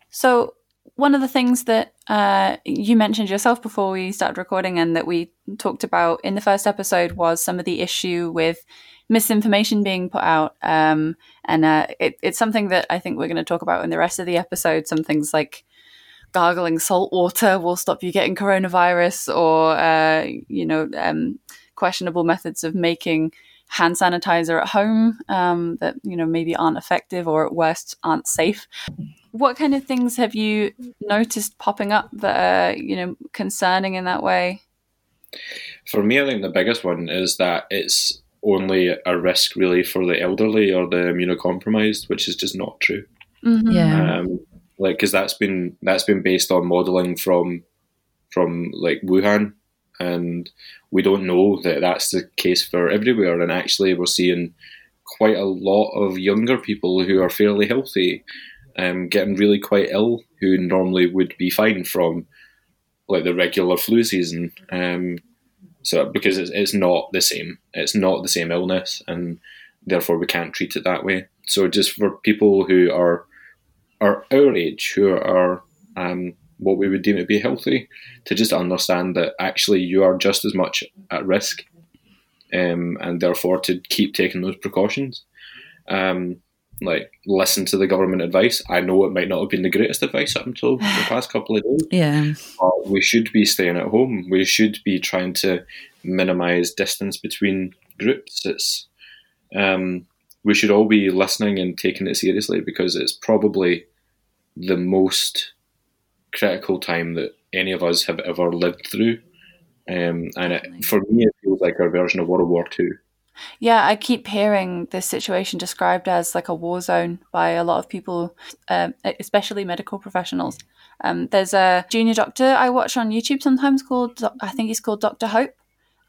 So one of the things that uh, you mentioned yourself before we started recording and that we talked about in the first episode was some of the issue with misinformation being put out. Um, and uh, it, it's something that I think we're going to talk about in the rest of the episode. Some things like gargling salt water will stop you getting coronavirus or, uh, you know, um, questionable methods of making hand sanitizer at home um, that you know maybe aren't effective or at worst aren't safe. What kind of things have you noticed popping up that are you know concerning in that way? For me, I think the biggest one is that it's only a risk really for the elderly or the immunocompromised, which is just not true. Mm-hmm. Yeah, um, like because that's been that's been based on modelling from from like Wuhan and we don't know that that's the case for everywhere. And actually, we're seeing quite a lot of younger people who are fairly healthy um, getting really quite ill, who normally would be fine from like the regular flu season. Um, So because it's, it's not the same, it's not the same illness, and therefore we can't treat it that way. So just for people who are are our age, who are um, what we would deem to be healthy, to just understand that actually you are just as much at risk, um, and therefore to keep taking those precautions. Um, like listen to the government advice. I know it might not have been the greatest advice up until the past couple of days. Yeah. But we should be staying at home. We should be trying to minimise distance between groups. It's um, we should all be listening and taking it seriously because it's probably the most critical time that any of us have ever lived through. Um, and it, for me, it feels like our version of World War Two. Yeah, I keep hearing this situation described as like a war zone by a lot of people, um, especially medical professionals. Um, there's a junior doctor I watch on YouTube sometimes called, I think he's called Dr. Hope.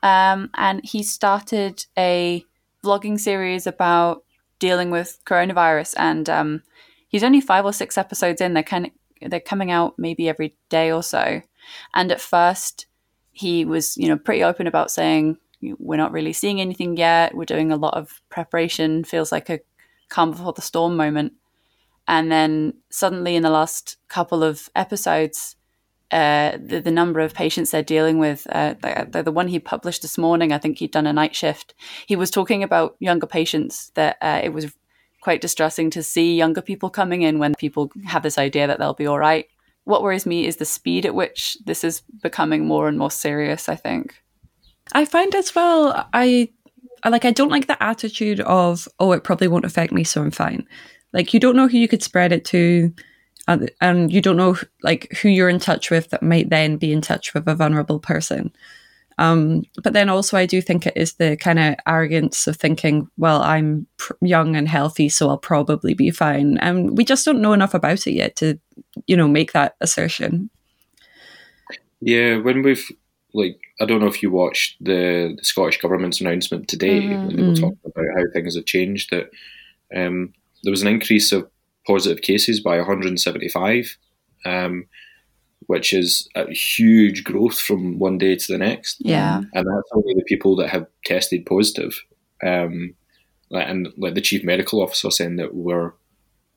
Um, and he started a vlogging series about dealing with coronavirus. And um, he's only five or six episodes in. They're kind of, they're coming out maybe every day or so. And at first, he was, you know, pretty open about saying, we're not really seeing anything yet. We're doing a lot of preparation. Feels like a calm before the storm moment. And then suddenly, in the last couple of episodes, uh, the, the number of patients they're dealing with, uh, the, the, one he published this morning, I think he'd done a night shift. He was talking about younger patients that uh, it was quite distressing to see younger people coming in when people have this idea that they'll be all right. What worries me is the speed at which this is becoming more and more serious, I think. I find as well, I like I don't like the attitude of oh it probably won't affect me so I'm fine. Like you don't know who you could spread it to, and, and you don't know like who you're in touch with that might then be in touch with a vulnerable person. Um, but then also, I do think it is the kind of arrogance of thinking, well, I'm pr- young and healthy, so I'll probably be fine. And we just don't know enough about it yet to, you know, make that assertion. Yeah, when we've like I don't know if you watched the, the Scottish government's announcement today mm-hmm. when they were mm. talking about how things have changed. That um, there was an increase of positive cases by 175, um, which is a huge growth from one day to the next. Yeah, and that's only the people that have tested positive. Um, and like the chief medical officer saying that we're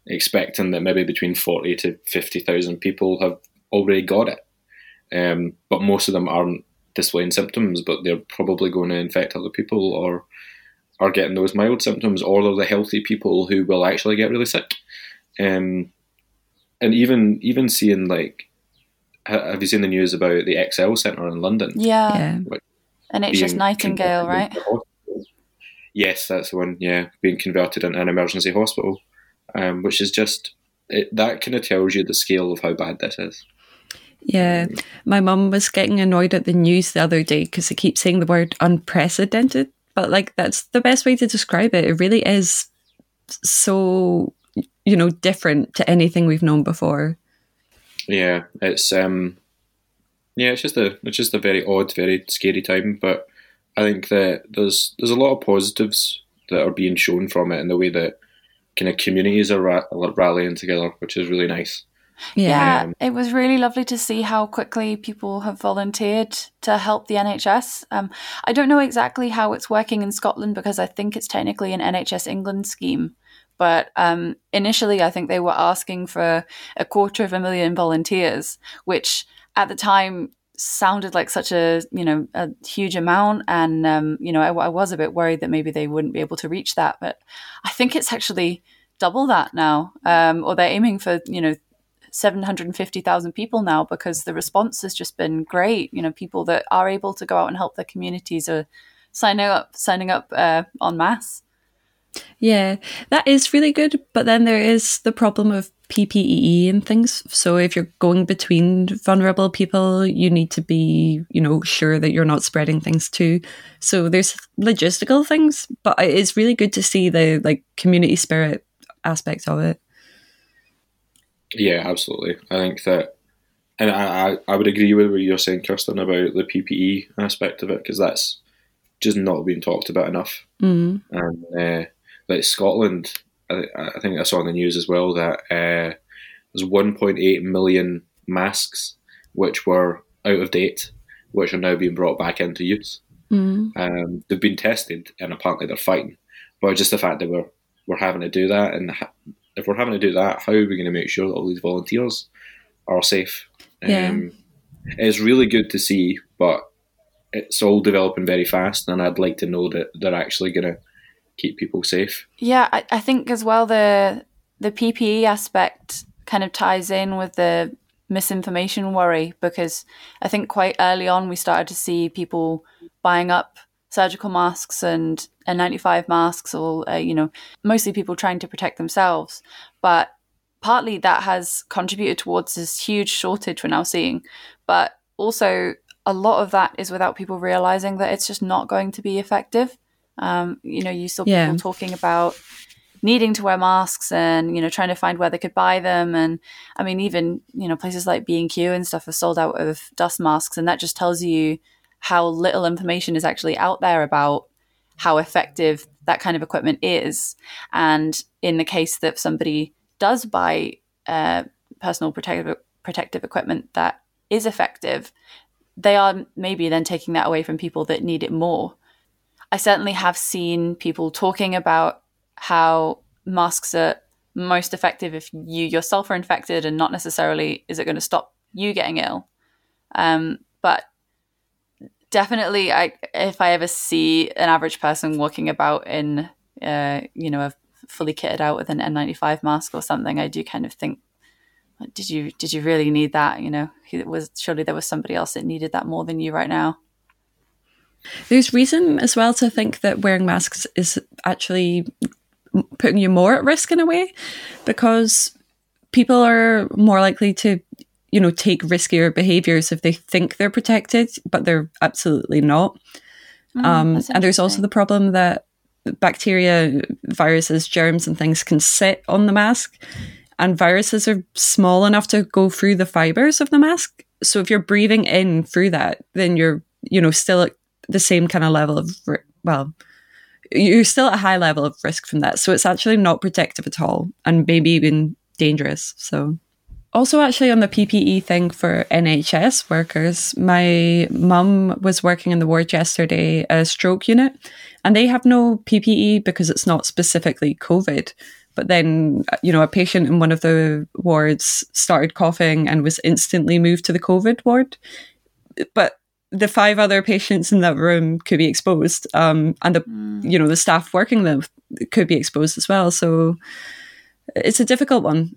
expecting that maybe between 40 to 50,000 people have already got it. Um, but most of them aren't displaying symptoms, but they're probably going to infect other people or are getting those mild symptoms, or they're the healthy people who will actually get really sick. Um, and even even seeing like, have you seen the news about the ExCeL Centre in London? Yeah, yeah. just Nightingale, right? Yes, that's the one. Yeah, being converted into an emergency hospital, um, which is just it, that kind of tells you the scale of how bad this is. Yeah, my mum was getting annoyed at the news the other day because it keeps saying the word unprecedented, but like that's the best way to describe it. It really is so, you know, different to anything we've known before. Yeah, it's um, yeah, it's just a it's just a very odd, very scary time. But I think that there's there's a lot of positives that are being shown from it in the way that kind of communities are ra- rallying together, which is really nice. Yeah, um, it was really lovely to see how quickly people have volunteered to help the NHS. Um, I don't know exactly how it's working in Scotland because I think it's technically an NHS England scheme. But um, initially, I think they were asking for a quarter of a million volunteers, which at the time sounded like such a you know a huge amount and um, you know I, I, was a bit worried that maybe they wouldn't be able to reach that but i think it's actually double that now um, or they're aiming for you know 750,000 people now because the response has just been great. You know, people that are able to go out and help their communities are signing up, signing up uh, en masse. Yeah, that is really good. But then there is the problem of PPE and things. So if you're going between vulnerable people, you need to be, you know, sure that you're not spreading things too. So there's logistical things, but it's really good to see the like community spirit aspect of it. Yeah, absolutely. I think that, and I, I would agree with what you're saying, Kirsten, about the PPE aspect of it because that's just not being talked about enough. Mm. And uh, like Scotland, I, I, think I saw in the news as well that uh, there's 1.8 million masks which were out of date, which are now being brought back into use. Mm. Um, they've been tested and apparently they're fine. But just the fact that we're we're having to do that, and ha- if we're having to do that, how are we going to make sure that all these volunteers are safe? Yeah. Um, it's really good to see, but it's all developing very fast, and I'd like to know that they're actually going to keep people safe. Yeah, I, I think as well the the PPE aspect kind of ties in with the misinformation worry because I think quite early on we started to see people buying up surgical masks and N95 masks, or uh, you know, mostly people trying to protect themselves. But partly that has contributed towards this huge shortage we're now seeing. But also, a lot of that is without people realizing that it's just not going to be effective. Um, you know, you saw Yeah. people talking about needing to wear masks and you know trying to find where they could buy them. And i mean even you know places like b&q and stuff are sold out of dust masks. And that just tells you how little information is actually out there about how effective that kind of equipment is. And in the case that somebody does buy uh, personal protective protective equipment that is effective they are maybe then taking that away from people that need it more I certainly have seen people talking about how masks are most effective if you yourself are infected and not necessarily is it going to stop you getting ill. Um, but definitely, I if I ever see an average person walking about in, uh, you know, a fully kitted out with an N95 mask or something, I do kind of think, did you did you really need that? You know, was surely there was somebody else that needed that more than you right now. There's reason as well to think that wearing masks is actually putting you more at risk in a way because people are more likely to you know take riskier behaviors if they think they're protected but they're absolutely not. Um, and there's also the problem that bacteria viruses germs and things can sit on the mask and viruses are small enough to go through the fibers of the mask. So if you're breathing in through that then you're you know still at the same kind of level of well you're still at a high level of risk from that. So it's actually not protective at all and maybe even dangerous. So also actually on the ppe thing for nhs workers my mum was working in the ward yesterday a stroke unit and they have no ppe because it's not specifically covid. But then you know a patient in one of the wards started coughing and was instantly moved to the covid ward. But the five other patients in that room could be exposed um, and the you know the staff working them could be exposed as well so it's a difficult one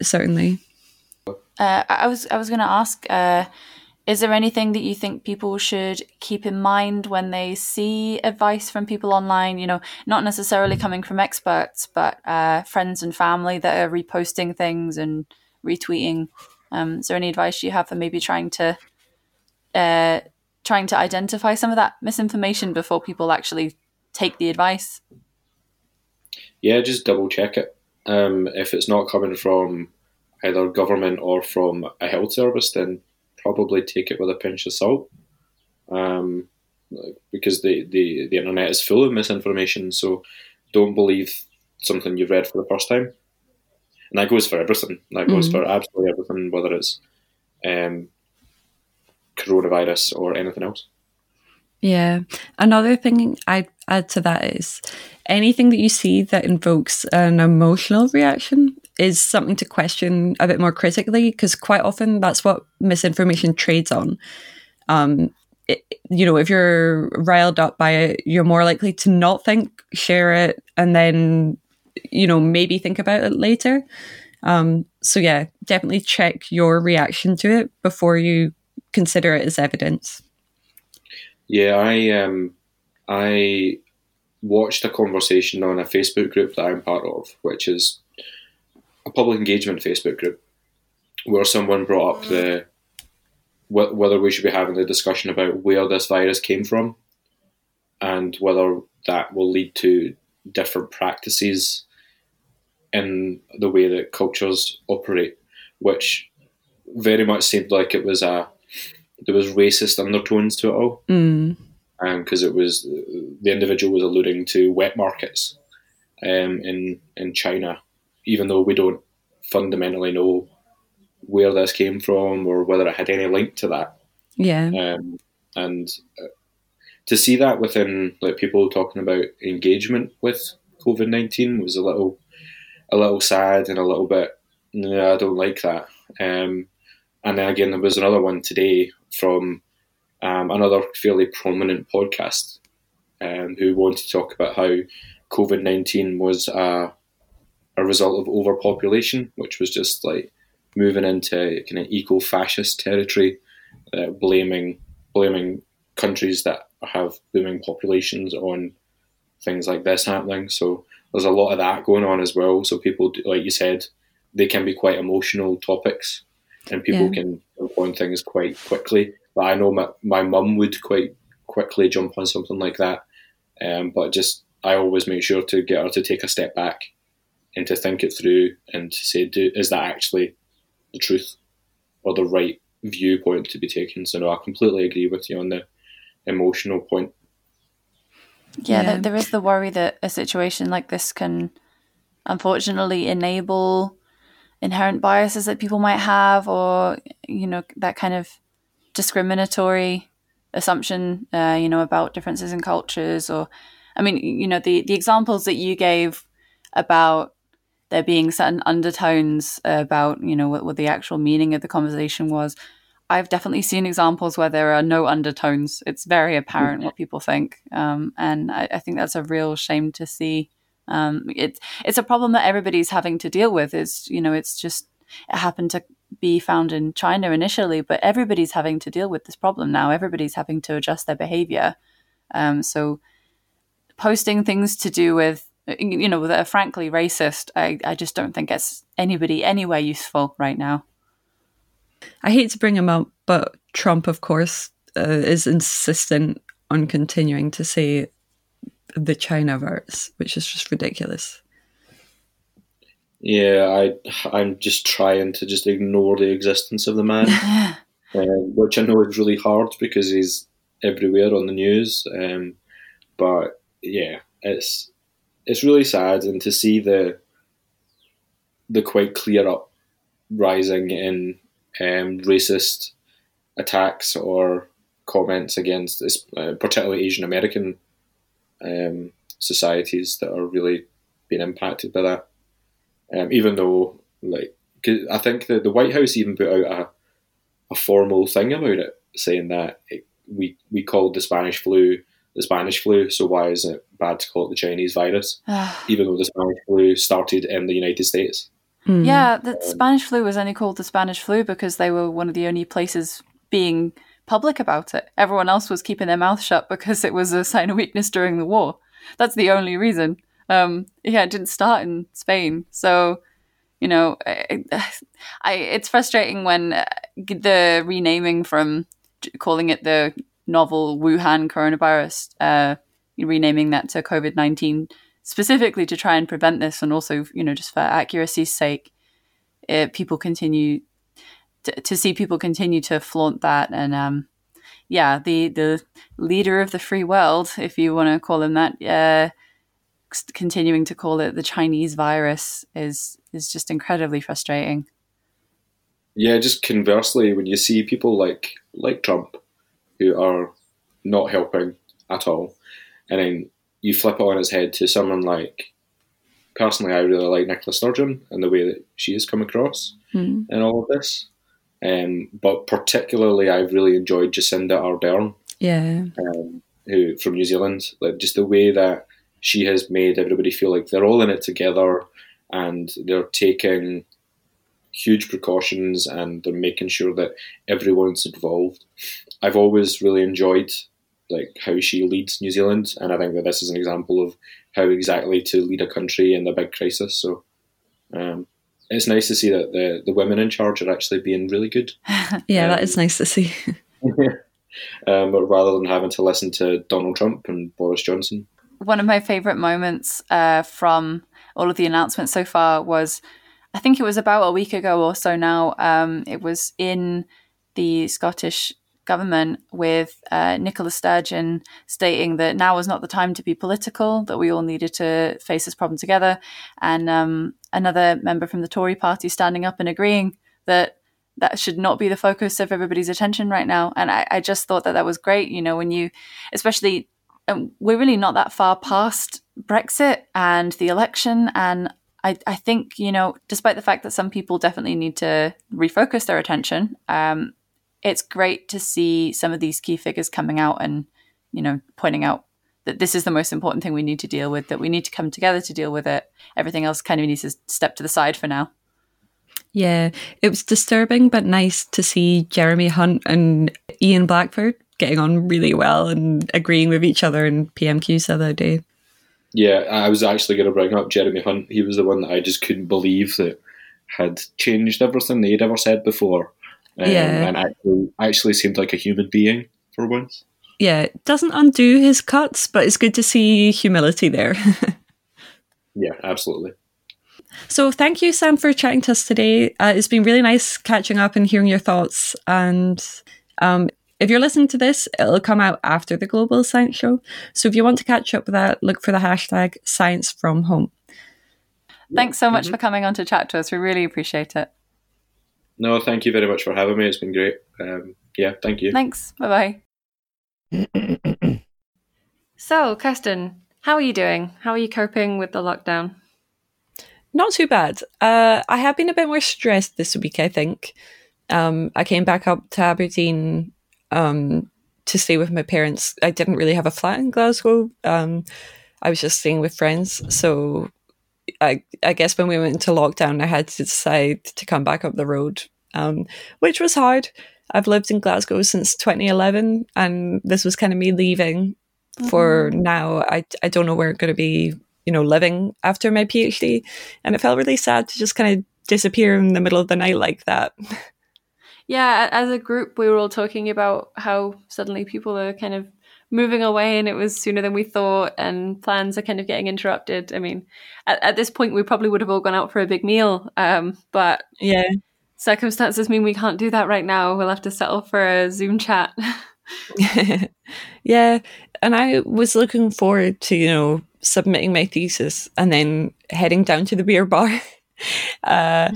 certainly Uh, I I was I was going to ask, uh, is there anything that you think people should keep in mind when they see advice from people online? You know, not necessarily coming from experts, but uh, friends and family that are reposting things and retweeting. Um, is there any advice you have for maybe trying to uh, trying to identify some of that misinformation before people actually take the advice? Yeah, just double check it. Um, if it's not coming from either government or from a health service, then probably take it with a pinch of salt. Um, because the, the, the internet is full of misinformation, so don't believe something you've read for the first time. And that goes for everything. That goes Mhm. for absolutely everything, whether it's um, coronavirus or anything else. Yeah. Another thing I'd add to that is anything that you see that invokes an emotional reaction is something to question a bit more critically because quite often that's what misinformation trades on. Um, it, you know, if you're riled up by it, you're more likely to not think, share it, and then, you know, maybe think about it later. Um, so, yeah, definitely check your reaction to it before you consider it as evidence. Yeah, I um, I watched a conversation on a Facebook group that I'm part of, which is a public engagement Facebook group, where someone brought up the wh- whether we should be having the discussion about where this virus came from, and whether that will lead to different practices in the way that cultures operate, which very much seemed like it was a there was racist undertones to it all Mm. because it was the individual was alluding to wet markets um, in in China, even though we don't fundamentally know where this came from or whether it had any link to that. Yeah. Um, and uh, to see that within like people talking about engagement with COVID nineteen was a little a little sad and a little bit. No, I don't like that. Um, and then again, there was another one today from um, another fairly prominent podcast um, who wanted to talk about how COVID nineteen was a, a result of overpopulation, which was just like moving into kind of eco-fascist territory, uh, blaming blaming countries that have booming populations on things like this happening. So there's a lot of that going on as well. So people, like you said, they can be quite emotional topics, and people yeah. can jump on things quite quickly. But I know my my mum would quite quickly jump on something like that, um, but just I always make sure to get her to take a step back and to think it through and to say, do, is that actually the truth or the right viewpoint to be taken? So no, I completely agree with you on the emotional point. Yeah, yeah. there is the worry that a situation like this can unfortunately enable inherent biases that people might have or you know that kind of discriminatory assumption uh, you know about differences in cultures or i mean you know the the examples that you gave about there being certain undertones about you know what, what the actual meaning of the conversation was I've definitely seen examples where there are no undertones. It's very apparent what people think, um, and I, I, think that's a real shame to see. Um, it's it's a problem that everybody's having to deal with. Is you know, it's just it happened to be found in China initially, but everybody's having to deal with this problem now. Everybody's having to adjust their behavior. Um, so, posting things to do with you know that are frankly racist, I, I just don't think it's anybody anywhere useful right now. I hate to bring him up, but Trump, of course, uh, is insistent on continuing to say the China virus, which is just ridiculous. Yeah, I I'm just trying to just ignore the existence of the man, uh, which I know is really hard because he's everywhere on the news. Um, but yeah, it's it's really sad, and to see the the quite clear up rising in um, racist attacks or comments against uh, particularly Asian American um, societies that are really being impacted by that. Um, even though, like, I think the, the White House even put out a, a formal thing about it, saying that it, we we called the Spanish flu the Spanish flu, so why is it bad to call it the Chinese virus? even though the Spanish flu started in the United States. Mm. Yeah, the Spanish flu was only called the Spanish flu because they were one of the only places being public about it. Everyone else was keeping their mouth shut because it was a sign of weakness during the war. That's the only reason. Um, yeah, it didn't start in Spain. So, you know, I, I, it's frustrating when uh, the renaming from calling it the novel Wuhan coronavirus, uh, renaming that to COVID 19 specifically to try and prevent this and also you know just for accuracy's sake it, people continue to, to, see people continue to flaunt that and um, yeah the the leader of the free world if you want to call him that uh, continuing to call it the chinese virus is is just incredibly frustrating yeah just conversely when you see people like like trump who are not helping at all and then you flip it on its head to someone like personally I really like Nicola Sturgeon and the way that she has come across mm. in all of this. Um, but particularly I've really enjoyed Jacinda Ardern. Yeah. Um, who from New Zealand. Like just the way that she has made everybody feel like they're all in it together and they're taking huge precautions and they're making sure that everyone's involved. I've always really enjoyed like how she leads New Zealand, and I think that this is an example of how exactly to lead a country in the big crisis. So um, it's nice to see that the the women in charge are actually being really good. yeah, um, that is nice to see. um, but rather than having to listen to Donald Trump and Boris Johnson. One of my favourite moments uh, from all of the announcements so far was, I think it was about a week ago or so now. Um, it was in the Scottish government with uh, Nicola Sturgeon stating that now was not the time to be political, that we all needed to face this problem together, and um, another member from the Tory party standing up and agreeing that that should not be the focus of everybody's attention right now. And I, I just thought that that was great. You know, when you, especially, um, we're really not that far past Brexit and the election. And I, I think, you know, despite the fact that some people definitely need to refocus their attention, um, it's great to see some of these key figures coming out and, you know, pointing out that this is the most important thing we need to deal with, that we need to come together to deal with it. Everything else kind of needs to step to the side for now. Yeah, it was disturbing but nice to see Jeremy Hunt and Ian Blackford getting on really well and agreeing with each other in PMQs the other day. Yeah, I was actually going to bring up Jeremy Hunt. He was the one that I just couldn't believe that had changed everything that he'd ever said before. Um, Yeah. And actually, actually seemed like a human being for once. Yeah, it doesn't undo his cuts, but it's good to see humility there. Yeah, absolutely. so thank you, Sam, for chatting to us today. Uh, it's been really nice catching up and hearing your thoughts. And um, if you're listening to this, it'll come out after the Global Science Show. So if you want to catch up with that, look for the hashtag Science From Home. Thanks so much Mhm. for coming on to chat to us. We really appreciate it. No, thank you very much for having me. It's been great. Um, yeah, thank you. Thanks. Bye bye. So, Kirsten, how are you doing? How are you coping with the lockdown? Not too bad. Uh, I have been a bit more stressed this week, I think. Um, I came back up to Aberdeen um, to stay with my parents. I didn't really have a flat in Glasgow. Um, I was just staying with friends. So I, I guess when we went into lockdown, I had to decide to come back up the road, um, which was hard. I've lived in Glasgow since 2011, and this was kind of me leaving for now. I, I don't know where I'm going to be, you know, living after my PhD. And it felt really sad to just kind of disappear in the middle of the night like that. Yeah, as a group, we were all talking about how suddenly people are kind of moving away and it was sooner than we thought, and plans are kind of getting interrupted. I mean, at, at this point, we probably would have all gone out for a big meal, um, but Yeah. Circumstances mean we can't do that right now. We'll have to settle for a Zoom chat. yeah. And I was looking forward to, you know, submitting my thesis and then heading down to the beer bar. uh,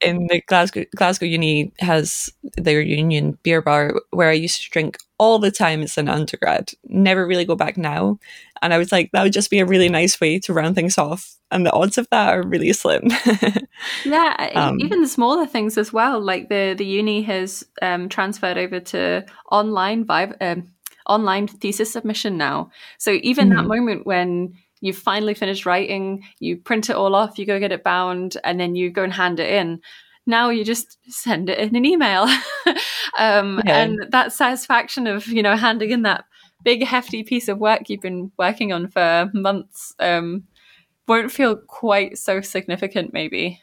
in the Glasgow Glasgow Uni has their union beer bar where I used to drink all the time as an undergrad. Never really go back now. And I was like, that would just be a really nice way to round things off. And the odds of that are really slim. Yeah, Um, even the smaller things as well. Like the the uni has um, transferred over to online vibe, um, online thesis submission now. So even that Mhm. moment when you've finally finished writing, you print it all off, you go get it bound, and then you go and hand it in. Now you just send it in an email, um, Yeah. and that satisfaction of you know handing in that big hefty piece of work you've been working on for months um, won't feel quite so significant, maybe.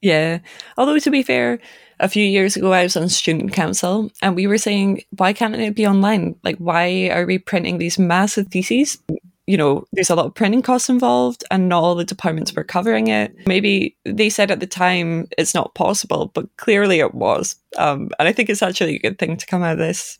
Yeah. Although to be fair, a few years ago I was on student council and we were saying, why can't it be online? Like why are we printing these massive theses? You know, there's a lot of printing costs involved and not all the departments were covering it. Maybe they said at the time it's not possible, but clearly it was. Um, and I think it's actually a good thing to come out of this.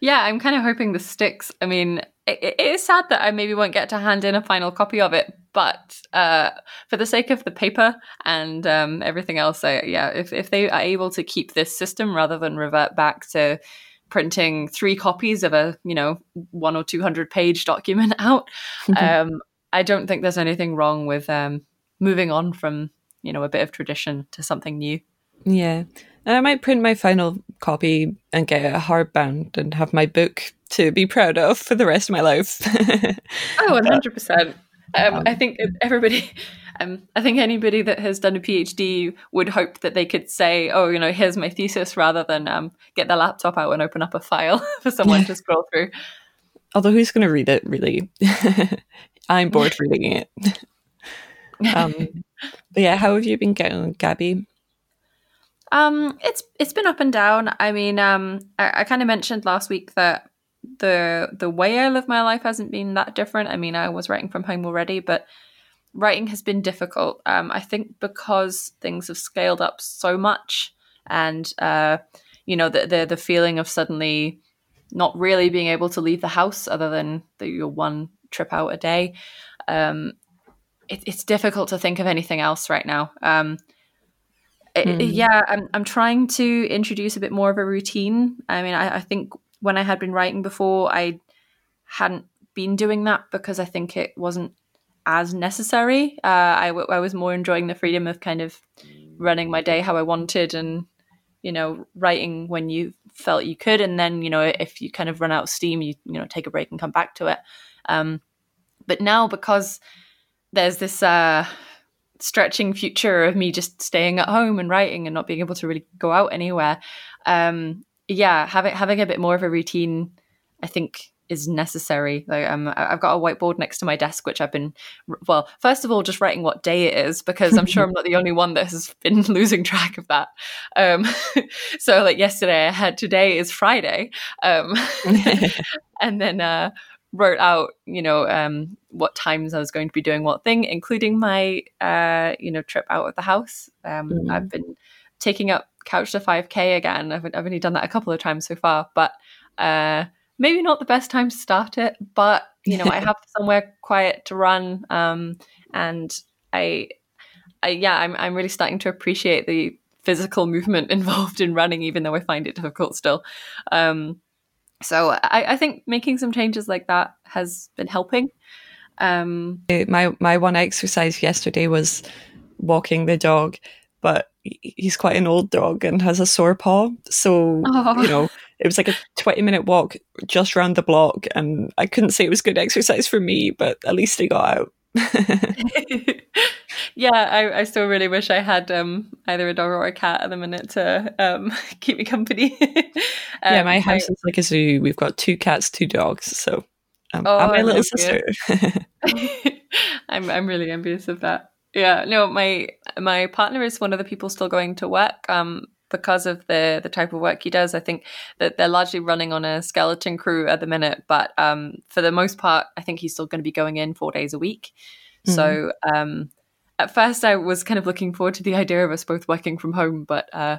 Yeah, I'm kind of hoping this sticks. I mean, it, it is sad that I maybe won't get to hand in a final copy of it, but uh, for the sake of the paper and um, everything else, I, yeah, if, if they are able to keep this system rather than revert back to printing three copies of a you know one or two hundred page document out, um, I don't think there's anything wrong with um, moving on from you know a bit of tradition to something new. Yeah. And I might print my final copy and get it hardbound and have my book to be proud of for the rest of my life. Oh, 100%. Um, um, I think everybody, um, I think anybody that has done a PhD would hope that they could say, oh, you know, here's my thesis rather than um, get their laptop out and open up a file for someone Yeah. to scroll through. Although who's going to read it, really? I'm bored reading it. Um, but yeah, how have you been getting, Gabby? Um, it's it's been up and down. I mean, um, I, I kind of mentioned last week that the the way I live my life hasn't been that different. I mean, I was writing from home already, but writing has been difficult. Um, I think because things have scaled up so much, and uh, you know, the the the feeling of suddenly not really being able to leave the house other than the, your one trip out a day. Um, it, it's difficult to think of anything else right now. Um, mm. yeah, I'm I'm trying to introduce a bit more of a routine. I mean, I, I think when I had been writing before, I hadn't been doing that because I think it wasn't as necessary. Uh, I, w- I was more enjoying the freedom of kind of running my day how I wanted and, you know, writing when you felt you could. And then, you know, if you kind of run out of steam, you, you know, take a break and come back to it. Um, but now because there's this uh, stretching future of me just staying at home and writing and not being able to really go out anywhere, um, yeah, having having a bit more of a routine, I think is necessary. Like um, I've got a whiteboard next to my desk, which I've been, well, first of all, just writing what day it is because I'm sure I'm not the only one that has been losing track of that. Um, so like yesterday, I had today is Friday, um, and then uh, wrote out, you know, um, what times I was going to be doing what thing, including my, uh, you know, trip out of the house. Mm. I've been taking up couch to 5k again. I've, I've only done that a couple of times so far, but. Uh, maybe not the best time to start it, but you know, I have somewhere quiet to run, um, and I, I, yeah, I'm I'm really starting to appreciate the physical movement involved in running, even though I find it difficult still. Um, so I, I think making some changes like that has been helping. Um, my my one exercise yesterday was walking the dog, but he's quite an old dog and has a sore paw, so oh. you know it was like a 20 minute walk just round the block and i couldn't say it was good exercise for me but at least i got out. Yeah I, I, still really wish i had um, either a dog or a cat at the minute to um, keep me company. Um, yeah my house I, is like a zoo. We've got two cats two dogs so um, oh, my little sister. I'm, I'm really envious of that yeah no my my partner is one of the people still going to work um because of the the type of work he does. I think that they're largely running on a skeleton crew at the minute, but um, for the most part, I think he's still going to be going in four days a week. Mm-hmm. So um, at first, I was kind of looking forward to the idea of us both working from home, but uh,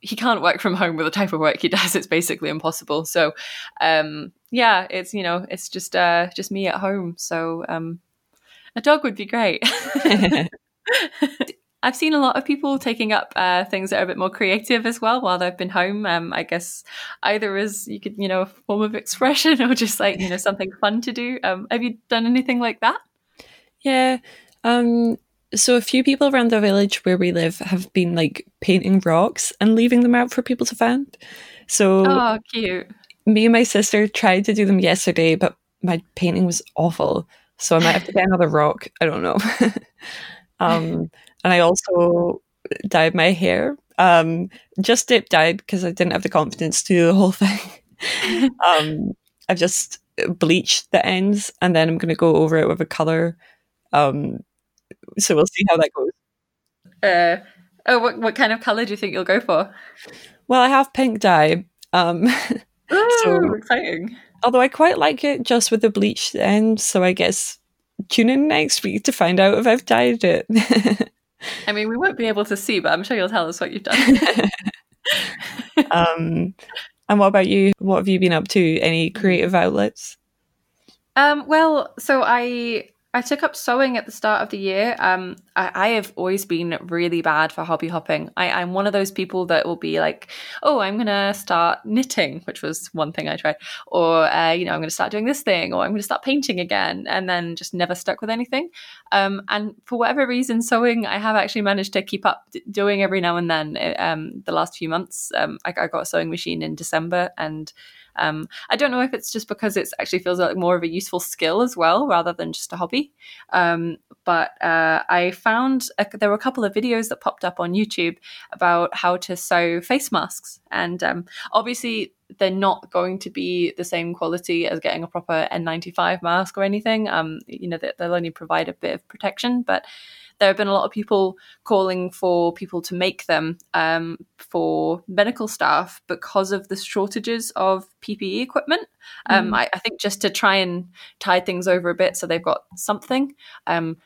he can't work from home with the type of work he does. It's basically impossible. So um, yeah, it's you know it's just uh, just me at home. So um, a dog would be great. I've seen a lot of people taking up uh, things that are a bit more creative as well while they've been home. Um, I guess either as you could, you know, a form of expression or just like, you know, something fun to do. Um, have you done anything like that? Yeah. Um, so a few people around the village where we live have been like painting rocks and leaving them out for people to find. So oh, cute. Me and my sister tried to do them yesterday, but my painting was awful. So I might have to get another rock. I don't know. um, and I also dyed my hair. Um, just dip dyed because I didn't have the confidence to do the whole thing. um, I've just bleached the ends, and then I'm going to go over it with a color. Um, so we'll see how that goes. Uh, oh, what what kind of color do you think you'll go for? Well, I have pink dye. Um, Ooh, so exciting! Although I quite like it just with the bleached ends, so I guess tune in next week to find out if I've dyed it. I mean, we won't be able to see, but I'm sure you'll tell us what you've done. um, and what about you? What have you been up to? Any creative outlets? Um, well, so I I took up sewing at the start of the year. Um, I, I, have always been really bad for hobby hopping. I, am one of those people that will be like, "Oh, I'm gonna start knitting," which was one thing I tried, or uh, you know, I'm gonna start doing this thing, or I'm gonna start painting again, and then just never stuck with anything. Um, and for whatever reason, sewing I have actually managed to keep up doing every now and then. Um, the last few months, um, I, I got a sewing machine in December, and um, I don't know if it's just because it actually feels like more of a useful skill as well, rather than just a hobby. Um, but uh, I found a, there were a couple of videos that popped up on YouTube about how to sew face masks, and um, obviously they're not going to be the same quality as getting a proper N95 mask or anything. Um, you know, they'll only provide a bit of protection, but there have been a lot of people calling for people to make them um, for medical staff because of the shortages of PPE equipment. Um, mm. I, I, think just to try and tide things over a bit so they've got something. Um,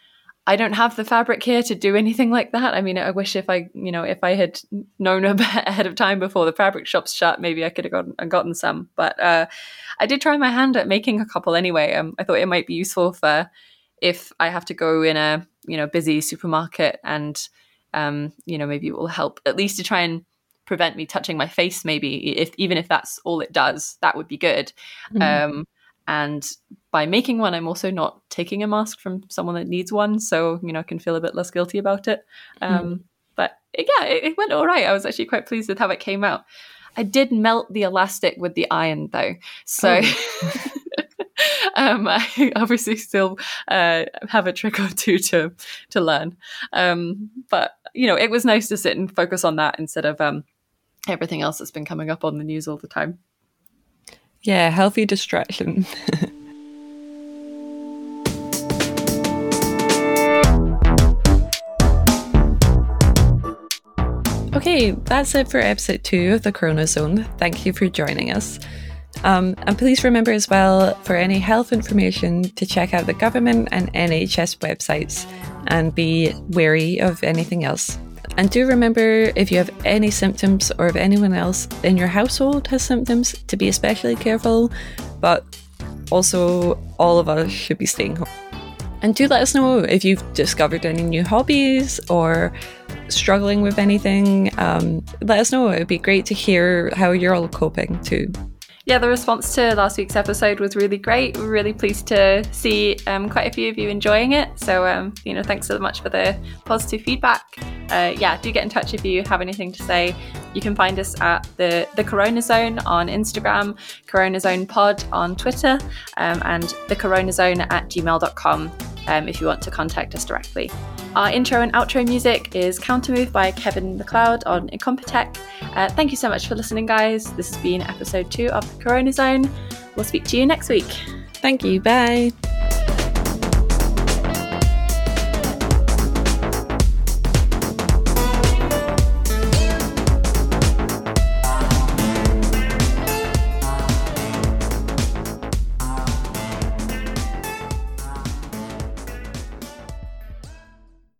I don't have the fabric here to do anything like that. I mean, I wish if I, you know, if I had known ahead of time before the fabric shops shut, maybe I could have gotten, gotten some. But uh, I did try my hand at making a couple anyway. Um, I thought it might be useful for if I have to go in a you know busy supermarket and um, you know, maybe it will help at least to try and prevent me touching my face. Maybe if even if that's all it does, that would be good. Mm-hmm. Um, and by making one, I'm also not taking a mask from someone that needs one, so you know I can feel a bit less guilty about it. Um, mm. But yeah, it, it, went all right. I was actually quite pleased with how it came out. I did melt the elastic with the iron though, so. Oh. um, I obviously still uh, have a trick or two to to learn, um, but you know it was nice to sit and focus on that instead of um, everything else that's been coming up on the news all the time. Yeah, healthy distraction. Okay, that's it for episode two of the Corona Zone. Thank you for joining us. Um, and please remember as well for any health information to check out the government and NHS websites and be wary of anything else. And do remember if you have any symptoms or if anyone else in your household has symptoms to be especially careful, but also all of us should be staying home. And do let us know if you've discovered any new hobbies or struggling with anything. Um, let us know. It would be great to hear how you're all coping too yeah, the response to last week's episode was really great. We're really pleased to see um, quite a few of you enjoying it. So, um, you know, thanks so much for the positive feedback. Uh, yeah, do get in touch if you have anything to say. You can find us at the the Corona Zone on Instagram, Corona Zone Pod on Twitter, um, and the Corona Zone at gmail.com um, if you want to contact us directly. Our intro and outro music is Countermove by Kevin MacLeod on Incompetech. Uh, thank you so much for listening, guys. This has been episode two of the Corona Zone. We'll speak to you next week. Thank you. Bye.